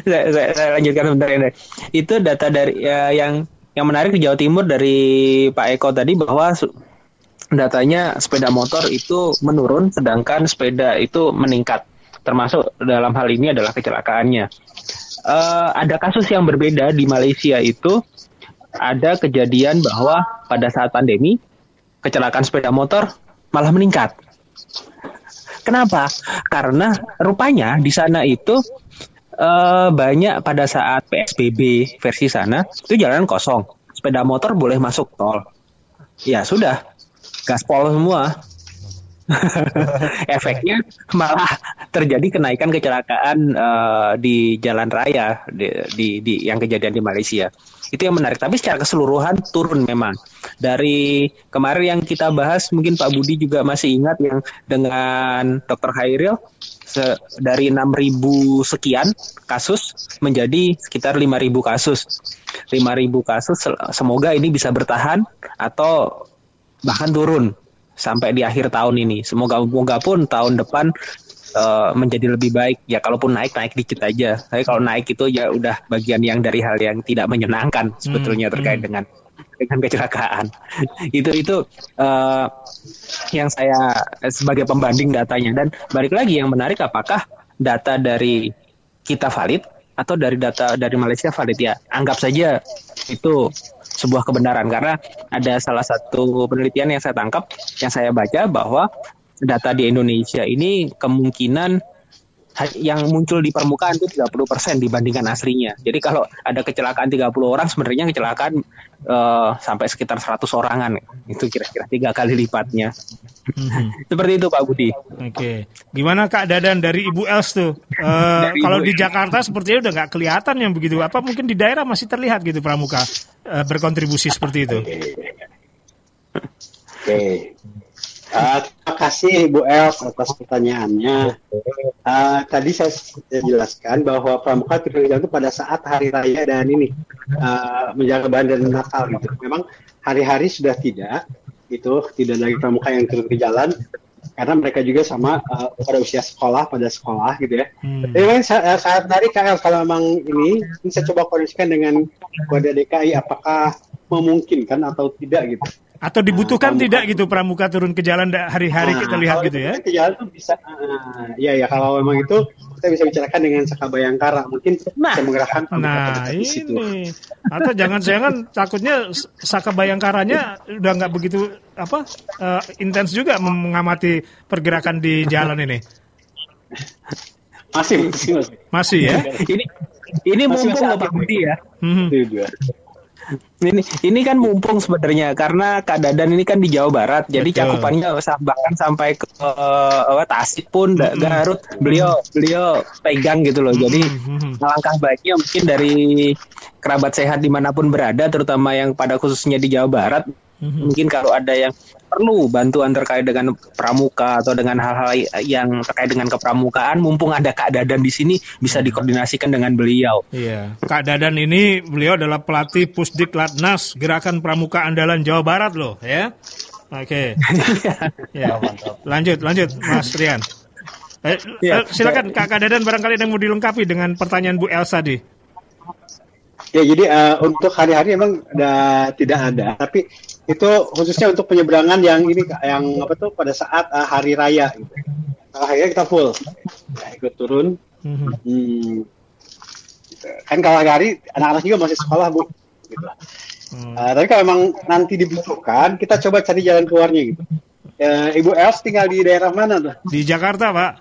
saya, saya, saya lanjutkan sebentar ini. Itu data dari ya, yang yang menarik di Jawa Timur dari Pak Eko tadi bahwa datanya sepeda motor itu menurun, sedangkan sepeda itu meningkat. Termasuk dalam hal ini adalah kecelakaannya. Uh, ada kasus yang berbeda di Malaysia itu ada kejadian bahwa pada saat pandemi kecelakaan sepeda motor malah meningkat. Kenapa? Karena rupanya di sana itu uh, banyak pada saat PSBB versi sana itu jalan kosong, sepeda motor boleh masuk tol. Ya sudah, gaspol semua. (laughs) Efeknya malah terjadi kenaikan kecelakaan uh, di jalan raya di, di, di yang kejadian di Malaysia. Itu yang menarik. Tapi secara keseluruhan turun memang. Dari kemarin yang kita bahas, mungkin Pak Budi juga masih ingat yang dengan Dr. Hairil se dari 6.000 sekian kasus menjadi sekitar 5.000 kasus. 5.000 kasus semoga ini bisa bertahan atau bahkan turun sampai di akhir tahun ini. Semoga moga pun tahun depan uh, menjadi lebih baik. Ya kalaupun naik naik dikit aja. Tapi kalau naik itu ya udah bagian yang dari hal yang tidak menyenangkan sebetulnya hmm, terkait hmm. dengan dengan kecelakaan. (laughs) Itu itu uh, yang saya sebagai pembanding datanya. Dan balik lagi yang menarik apakah data dari kita valid atau dari data dari Malaysia valid? Ya anggap saja itu sebuah kebenaran. Karena ada salah satu penelitian yang saya tangkap yang saya baca bahwa data di Indonesia ini kemungkinan yang muncul di permukaan itu 30% dibandingkan aslinya. Jadi kalau ada kecelakaan 30 orang sebenarnya kecelakaan uh, sampai sekitar 100 orangan. Itu kira-kira tiga kali lipatnya. Hmm. (laughs) Seperti itu Pak Budi. Oke. Gimana Kak Dadan dari Ibu Els tuh? Uh, kalau di Jakarta sepertinya udah nggak kelihatan yang begitu. Apa mungkin di daerah masih terlihat gitu pramuka uh, berkontribusi seperti itu? Oke. Uh, terima kasih Bu Els atas pertanyaannya. Uh, tadi saya jelaskan bahwa pramuka turun itu pada saat hari raya dan ini uh, menjaga dan Natal gitu. Memang hari-hari sudah tidak itu tidak lagi pramuka yang turun ke jalan karena mereka juga sama uh, pada usia sekolah pada sekolah gitu ya. Hmm. Jadi saat, saat tadi KL kalau memang ini, ini saya coba kondisikan dengan kode DKI apakah memungkinkan atau tidak gitu atau dibutuhkan nah, tidak gitu pramuka turun ke jalan hari-hari nah, kita lihat gitu ya? Ke jalan tuh bisa, uh, ya ya kalau memang itu kita bisa bicarakan dengan Saka Bayangkara mungkin nah, bisa menggerakkan nah ini situ. atau jangan-jangan takutnya Saka Bayangkaranya udah nggak begitu apa uh, intens juga mengamati pergerakan di jalan ini. Masih masih masih. Masih ya? ini ini mumpung Pak Budi ya. Hmm ini ini kan mumpung sebenarnya karena Kak Dadan ini kan di Jawa Barat, jadi Betul. cakupannya bahkan sampai ke uh, Tasik pun mm-hmm. Garut beliau beliau pegang gitu loh. Jadi mm-hmm. langkah baiknya mungkin dari kerabat sehat di mana pun berada, terutama yang pada khususnya di Jawa Barat, mm-hmm. mungkin kalau ada yang perlu bantuan terkait dengan pramuka atau dengan hal-hal yang terkait dengan kepramukaan mumpung ada Kak Dadan di sini bisa dikoordinasikan dengan beliau. Iya. Kak Dadan ini beliau adalah pelatih Pusdik Latnas Gerakan Pramuka Andalan Jawa Barat loh, ya. Oke. Okay. ya, Lanjut, lanjut Mas Rian. Eh, ya, silakan Kak Dadan barangkali ada yang mau dilengkapi dengan pertanyaan Bu Elsa di. Ya jadi uh, untuk hari-hari emang ada, tidak ada, tapi itu khususnya untuk penyeberangan yang ini yang apa tuh pada saat uh, hari raya gitu. Kalau hari raya kita full, ya, ikut turun. Mm-hmm. Hmm. Kan kalau hari anak-anak juga masih sekolah bu. Gitu. Hmm. Uh, tapi kalau memang nanti dibutuhkan, kita coba cari jalan keluarnya gitu. Uh, Ibu Els tinggal di daerah mana tuh? Di Jakarta, Pak.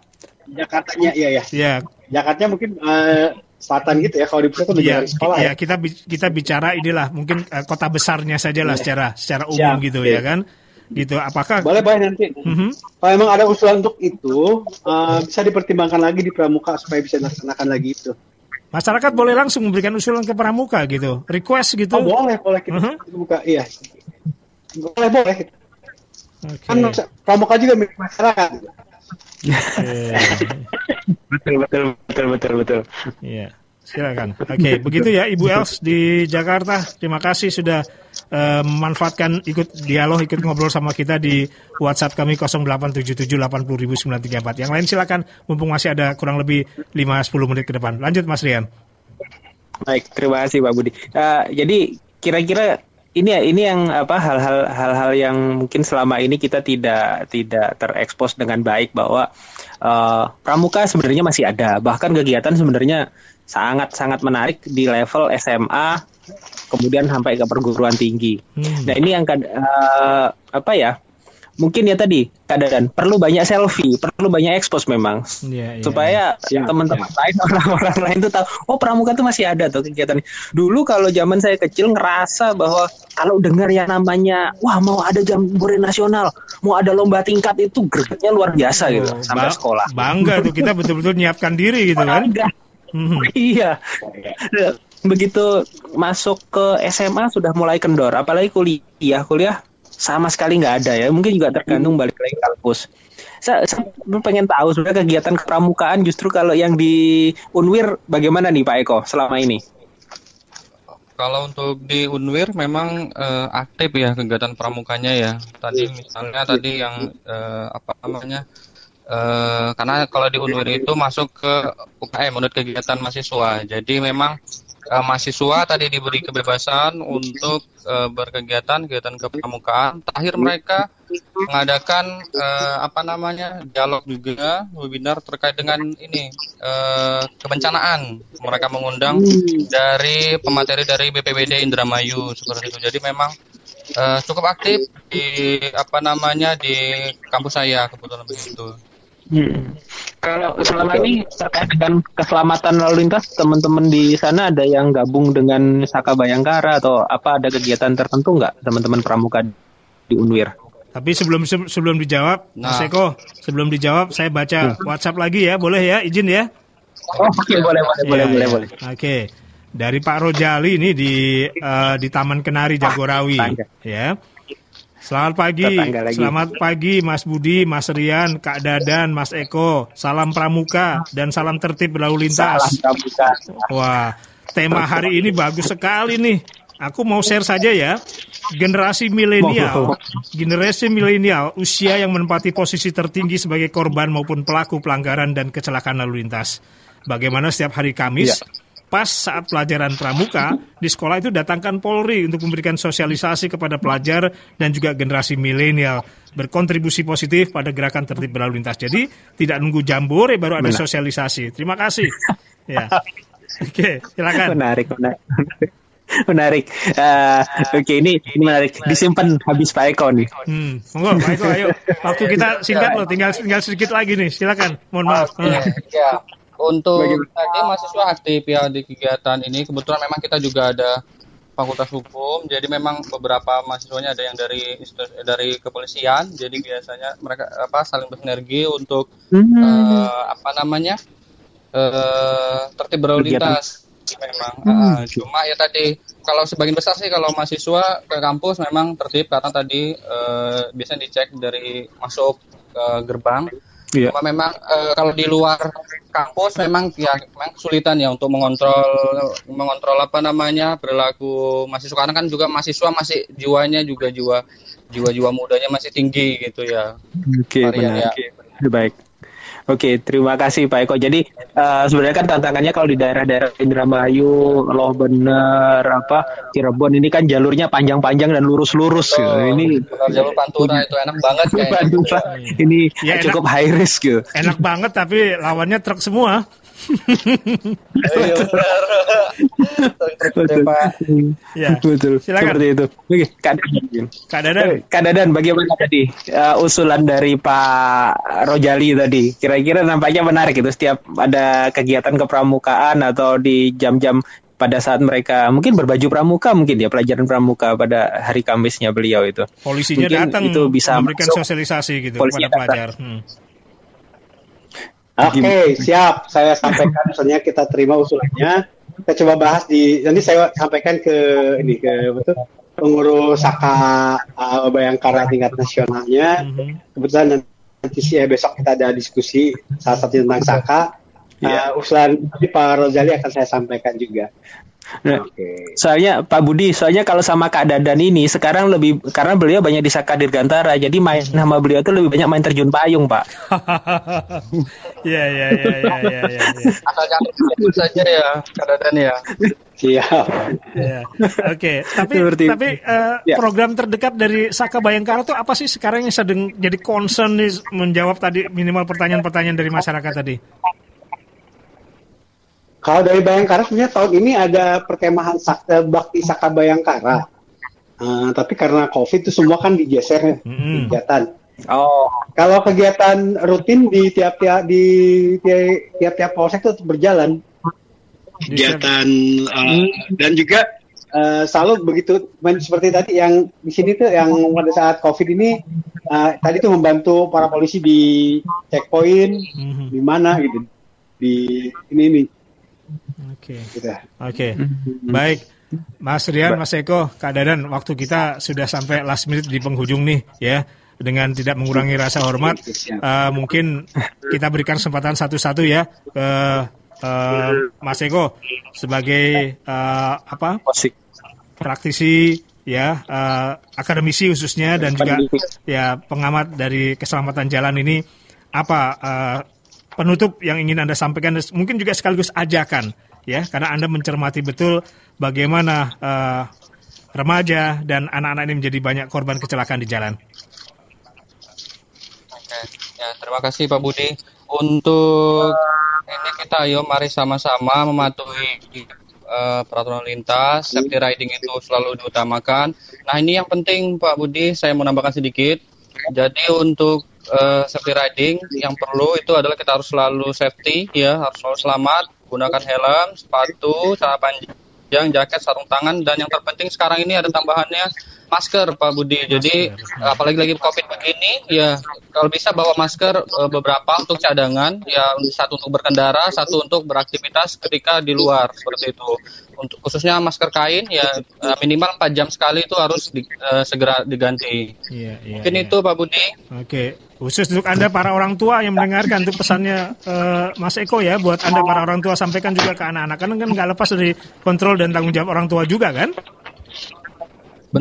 Jakartanya, iya ya. Iya. Jakarta mungkin uh, selatan gitu ya kalau di pusat itu ya, sekolah ya, ya kita kita bicara inilah mungkin uh, kota besarnya saja lah ya. secara secara umum Siap, gitu ya. ya kan gitu apakah boleh boleh nanti uh -huh. kalau memang ada usulan untuk itu uh, bisa dipertimbangkan lagi di pramuka supaya bisa dilaksanakan lagi itu masyarakat boleh langsung memberikan usulan ke pramuka gitu request gitu oh, boleh boleh kita, uh -huh. kita buka iya boleh boleh okay. kan pramuka juga milik masyarakat (laughs) betul betul betul betul betul. Iya. Silakan. Oke, okay, begitu ya Ibu Els di Jakarta. Terima kasih sudah eh, memanfaatkan ikut dialog, ikut ngobrol sama kita di WhatsApp kami 0877800934. Yang lain silakan mumpung masih ada kurang lebih 5-10 menit ke depan. Lanjut Mas Rian. Baik, terima kasih Pak Budi. Uh, jadi kira-kira ini ya ini yang apa hal-hal hal-hal yang mungkin selama ini kita tidak tidak terekspos dengan baik bahwa uh, pramuka sebenarnya masih ada bahkan kegiatan sebenarnya sangat sangat menarik di level SMA kemudian sampai ke perguruan tinggi. Hmm. Nah ini yang uh, apa ya mungkin ya tadi keadaan perlu banyak selfie, perlu banyak ekspos memang yeah, yeah, supaya yeah, teman-teman yeah. lain (laughs) orang-orang lain tuh tahu oh pramuka tuh masih ada tuh kegiatan. Dulu kalau zaman saya kecil ngerasa bahwa kalau dengar yang namanya wah mau ada jambore nasional, mau ada lomba tingkat itu gregetnya luar biasa oh, gitu sampai sekolah. Bangga tuh kita betul-betul nyiapkan diri gitu kan. Hmm. (laughs) iya. Begitu masuk ke SMA sudah mulai kendor, apalagi kuliah, kuliah sama sekali nggak ada ya. Mungkin juga tergantung hmm. balik lagi kampus. Saya, saya pengen tahu sebenarnya kegiatan kepramukaan justru kalau yang di Unwir bagaimana nih Pak Eko selama ini? Kalau untuk di Unwir memang uh, aktif ya kegiatan pramukanya ya. Tadi misalnya tadi yang uh, apa namanya uh, karena kalau di Unwir itu masuk ke UKM menurut kegiatan mahasiswa. Jadi memang uh, mahasiswa tadi diberi kebebasan untuk uh, berkegiatan kegiatan kepramukaan. Terakhir mereka mengadakan uh, apa namanya dialog juga webinar terkait dengan ini uh, kebencanaan. Mereka mengundang dari pemateri dari BPBD Indramayu seperti itu. Jadi memang uh, cukup aktif di apa namanya di kampus saya kebetulan begitu. Hmm. Kalau selama ini terkait dengan keselamatan lalu lintas, teman-teman di sana ada yang gabung dengan Saka Bayangkara atau apa ada kegiatan tertentu nggak teman-teman pramuka di Unwir? Tapi sebelum sebelum dijawab, nah. Mas Eko, sebelum dijawab saya baca hmm. WhatsApp lagi ya, boleh ya, izin ya? Oh, oke, okay, boleh, boleh, ya, boleh, boleh, boleh. Oke. Okay. Dari Pak Rojali ini di uh, di Taman Kenari Jagorawi, ah, ya. Selamat pagi, selamat pagi Mas Budi, Mas Rian, Kak Dadan, Mas Eko. Salam pramuka dan salam tertib berlalu lintas. Salam pramuka. Wah, tema hari ini bagus sekali nih. Aku mau share saja ya. Generasi milenial, generasi milenial usia yang menempati posisi tertinggi sebagai korban maupun pelaku pelanggaran dan kecelakaan lalu lintas. Bagaimana setiap hari Kamis ya pas saat pelajaran pramuka di sekolah itu datangkan Polri untuk memberikan sosialisasi kepada pelajar dan juga generasi milenial berkontribusi positif pada gerakan tertib berlalu lintas. Jadi tidak nunggu jambore baru ada sosialisasi. Terima kasih. (laughs) Ya. Oke, silakan. Menarik, menarik. (laughs) menarik. Uh, Oke, okay, ini ini menarik. Disimpan habis Pak Eko nih. Hmm, monggo Pak Eko, ayo. Waktu kita singkat loh, tinggal tinggal sedikit lagi nih. Silakan. Mohon maaf. Oh, ya. Untuk Bagaimana? tadi mahasiswa aktif ya di kegiatan ini. Kebetulan memang kita juga ada Fakultas Hukum, jadi memang beberapa mahasiswanya ada yang dari dari kepolisian, jadi biasanya mereka apa saling bersinergi untuk hmm. uh, apa namanya uh, tertib berlalu lintas memang. Uh, cuma ya tadi kalau sebagian besar sih kalau mahasiswa ke kampus memang tertib karena tadi uh, biasanya dicek dari masuk ke gerbang Yeah. Cuma memang uh, kalau di luar kampus memang ya memang kesulitan ya untuk mengontrol mengontrol apa namanya perilaku mahasiswa karena kan juga mahasiswa masih jiwanya juga jiwa jiwa-jiwa mudanya masih tinggi gitu ya. Oke, okay, benar. Ya. Okay, baik. Oke, terima kasih Pak Eko. Jadi uh, sebenarnya kan tantangannya kalau di daerah-daerah Indramayu, Loh Bener, apa Cirebon ini kan jalurnya panjang-panjang dan lurus-lurus. Oh, gitu. Ini jalur Pantura itu enak banget Pantura ini ya, cukup enak, high risk gitu. Enak banget tapi lawannya truk semua. Iya benar. betul. Ya. betul. Silakan. Seperti itu. Oke, Kak Dadan. Kak Dadan. Kak Dadan, bagaimana tadi uh, usulan dari Pak Rojali tadi? Kira-kira nampaknya menarik itu setiap ada kegiatan kepramukaan atau di jam-jam pada saat mereka mungkin berbaju pramuka mungkin ya pelajaran pramuka pada hari Kamisnya beliau itu. Polisinya mungkin datang itu bisa memberikan sosialisasi gitu kepada pelajar. Hmm. Oke, okay, siap. Saya sampaikan misalnya kita terima usulannya. Kita coba bahas di nanti saya sampaikan ke ini ke betul pengurus Saka uh, Bayangkara tingkat nasionalnya. Mm-hmm. Kebetulan nanti sih ya, besok kita ada diskusi salah satu tentang Saka. Yeah. Uh, usulan Pak Rozali akan saya sampaikan juga. Nah, soalnya Pak Budi, soalnya kalau sama Kak Dadan ini sekarang lebih karena beliau banyak di Saka Dirgantara, jadi main sama beliau tuh lebih banyak main terjun payung, Pak. (laughs) Iya iya iya iya iya. Ya. Asal jangan sebut saja ya, Kak Dadan ya. Siap. Ya. Oke, tapi Seperti itu. tapi eh, Ya. program terdekat dari Saka Bayangkara itu apa sih sekarang yang sedang jadi concern nih menjawab tadi minimal pertanyaan-pertanyaan dari masyarakat tadi? Kalau dari Bayangkara sebenarnya tahun ini ada perkemahan sak- eh, Bakti Saka Bayangkara. Eh, tapi karena COVID itu semua kan digeser Mm-mm. kegiatan. Oh, Kalau kegiatan rutin di tiap-tiap di ti- tiap-tiap polsek itu berjalan. Kegiatan eh, dan juga eh, selalu begitu seperti tadi yang di sini tuh yang pada saat COVID ini eh, tadi tuh membantu para polisi di checkpoint Mhm. di mana gitu di ini ini Oke. gitu. Oke, baik. Mas Rian, Mas Eko, Kak Dadan, waktu kita sudah sampai last minute di penghujung nih, ya. Dengan tidak mengurangi rasa hormat, eh, mungkin kita berikan kesempatan satu-satu ya ke eh, Mas Eko sebagai eh, apa praktisi ya eh, akademisi khususnya dan juga ya pengamat dari keselamatan jalan ini apa eh, penutup yang ingin anda sampaikan mungkin juga sekaligus ajakan ya karena anda mencermati betul bagaimana eh, remaja dan anak-anak ini menjadi banyak korban kecelakaan di jalan. Oke, ya terima kasih Pak Budi. Untuk ini kita ayo mari sama-sama mematuhi eh, peraturan lintas, safety riding itu selalu diutamakan. Nah ini yang penting Pak Budi, saya mau nambahkan sedikit. Jadi untuk eh, safety riding yang perlu itu adalah kita harus selalu safety ya, harus selalu selamat, gunakan helm, sepatu, celana panjang, jaket, sarung tangan dan yang terpenting sekarang ini ada tambahannya masker Pak Budi. Jadi apalagi lagi Covid begini ya kalau bisa bawa masker eh, beberapa untuk cadangan ya satu untuk berkendara, satu untuk beraktivitas ketika di luar seperti itu. Untuk khususnya masker kain ya eh, minimal 4 jam sekali itu harus di- eh, segera diganti. Iya, iya. Mungkin iya. itu Pak Budi. Oke, khusus untuk anda para orang tua yang mendengarkan itu pesannya eh, Mas Eko ya buat anda para orang tua sampaikan juga ke anak-anak kan kan nggak lepas dari kontrol dan tanggung jawab orang tua juga kan?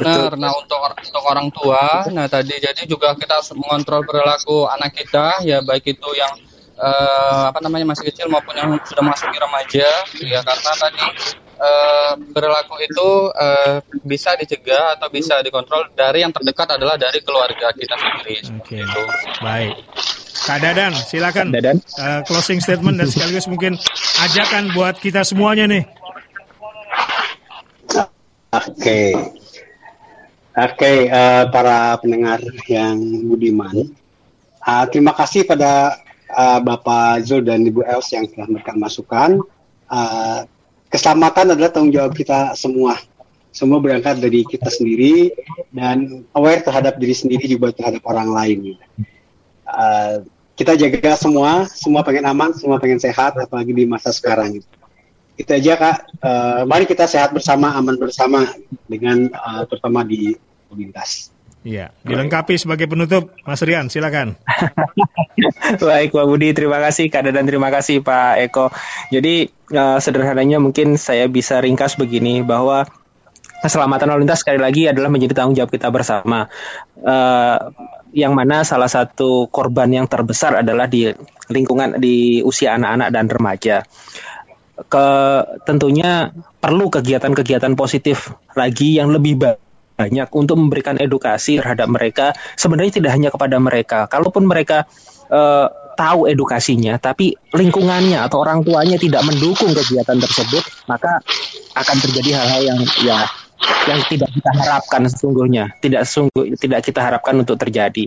Benar. Nah untuk untuk orang tua, nah tadi jadi juga kita harus mengontrol perilaku anak kita, ya baik itu yang eh, apa namanya masih kecil maupun yang sudah masuk di remaja, ya karena tadi eh, perilaku itu eh, bisa dicegah atau bisa dikontrol dari yang terdekat adalah dari keluarga kita sendiri. Oke, seperti itu. baik. Kak Dadan, silakan. Dadan. Eh, closing statement dan sekaligus mungkin ajakan buat kita semuanya nih. Oke. Oke, eh, para pendengar yang budiman. Ah, terima kasih pada ah, Bapak Zul dan Ibu Els yang telah memberikan masukan. Ah, keselamatan adalah tanggung jawab kita semua. Semua berangkat dari kita sendiri dan aware terhadap diri sendiri juga terhadap orang lain. Ah, kita jaga semua, semua pengen aman, semua pengen sehat, apalagi di masa sekarang. Itu aja kak. Eh, mari kita sehat bersama, aman bersama dengan eh, terutama di lintas. Iya, dilengkapi sebagai penutup, Mas Rian, silakan. (laughs) Baik Pak Budi, terima kasih Kak dan terima kasih Pak Eko. Jadi eh, sederhananya mungkin saya bisa ringkas begini bahwa keselamatan lalu lintas sekali lagi adalah menjadi tanggung jawab kita bersama. Eh, yang mana salah satu korban yang terbesar adalah di lingkungan di usia anak-anak dan remaja. Ke tentunya perlu kegiatan-kegiatan positif lagi yang lebih ba- banyak untuk memberikan edukasi terhadap mereka. Sebenarnya tidak hanya kepada mereka, kalaupun mereka eh, tahu edukasinya, tapi lingkungannya atau orang tuanya tidak mendukung kegiatan tersebut, maka akan terjadi hal-hal yang ya yang tidak kita harapkan sesungguhnya, tidak sungguh tidak kita harapkan untuk terjadi.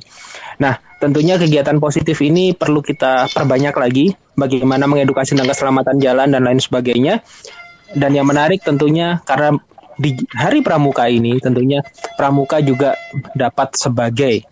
Nah, tentunya kegiatan positif ini perlu kita perbanyak lagi, bagaimana mengedukasi tentang keselamatan jalan dan lain sebagainya. Dan yang menarik tentunya karena di hari pramuka ini tentunya pramuka juga dapat sebagai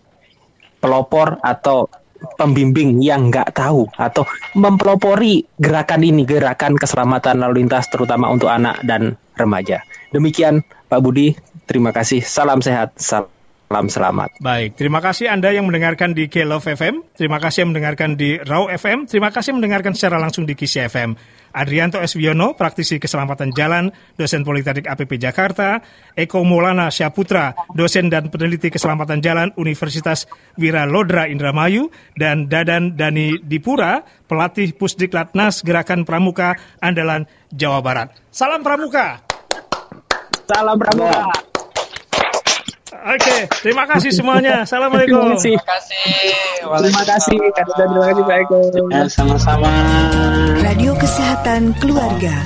pelopor atau pembimbing yang nggak tahu atau mempelopori gerakan ini, gerakan keselamatan lalu lintas terutama untuk anak dan remaja. Demikian Pak Budi, terima kasih. Salam sehat. Salam Salam selamat. Baik, terima kasih Anda yang mendengarkan di K-Love FM, terima kasih yang mendengarkan di Raw FM, terima kasih yang mendengarkan secara langsung di Kisi FM. Adrianto S. Wiono, praktisi keselamatan jalan, dosen Politeknik APP Jakarta, Eko Maulana Syaputra, dosen dan peneliti keselamatan jalan Universitas Wira Lodra Indramayu, dan Dadan Dani Dipura, pelatih Pusdiklatnas Gerakan Pramuka Andalan Jawa Barat. Salam Pramuka! Salam Pramuka! Oke, terima kasih semuanya. Assalamualaikum. Terima kasih. Terima kasih. Terima kasih Pak Eko. Ya, sama-sama. Radio Kesehatan Keluarga.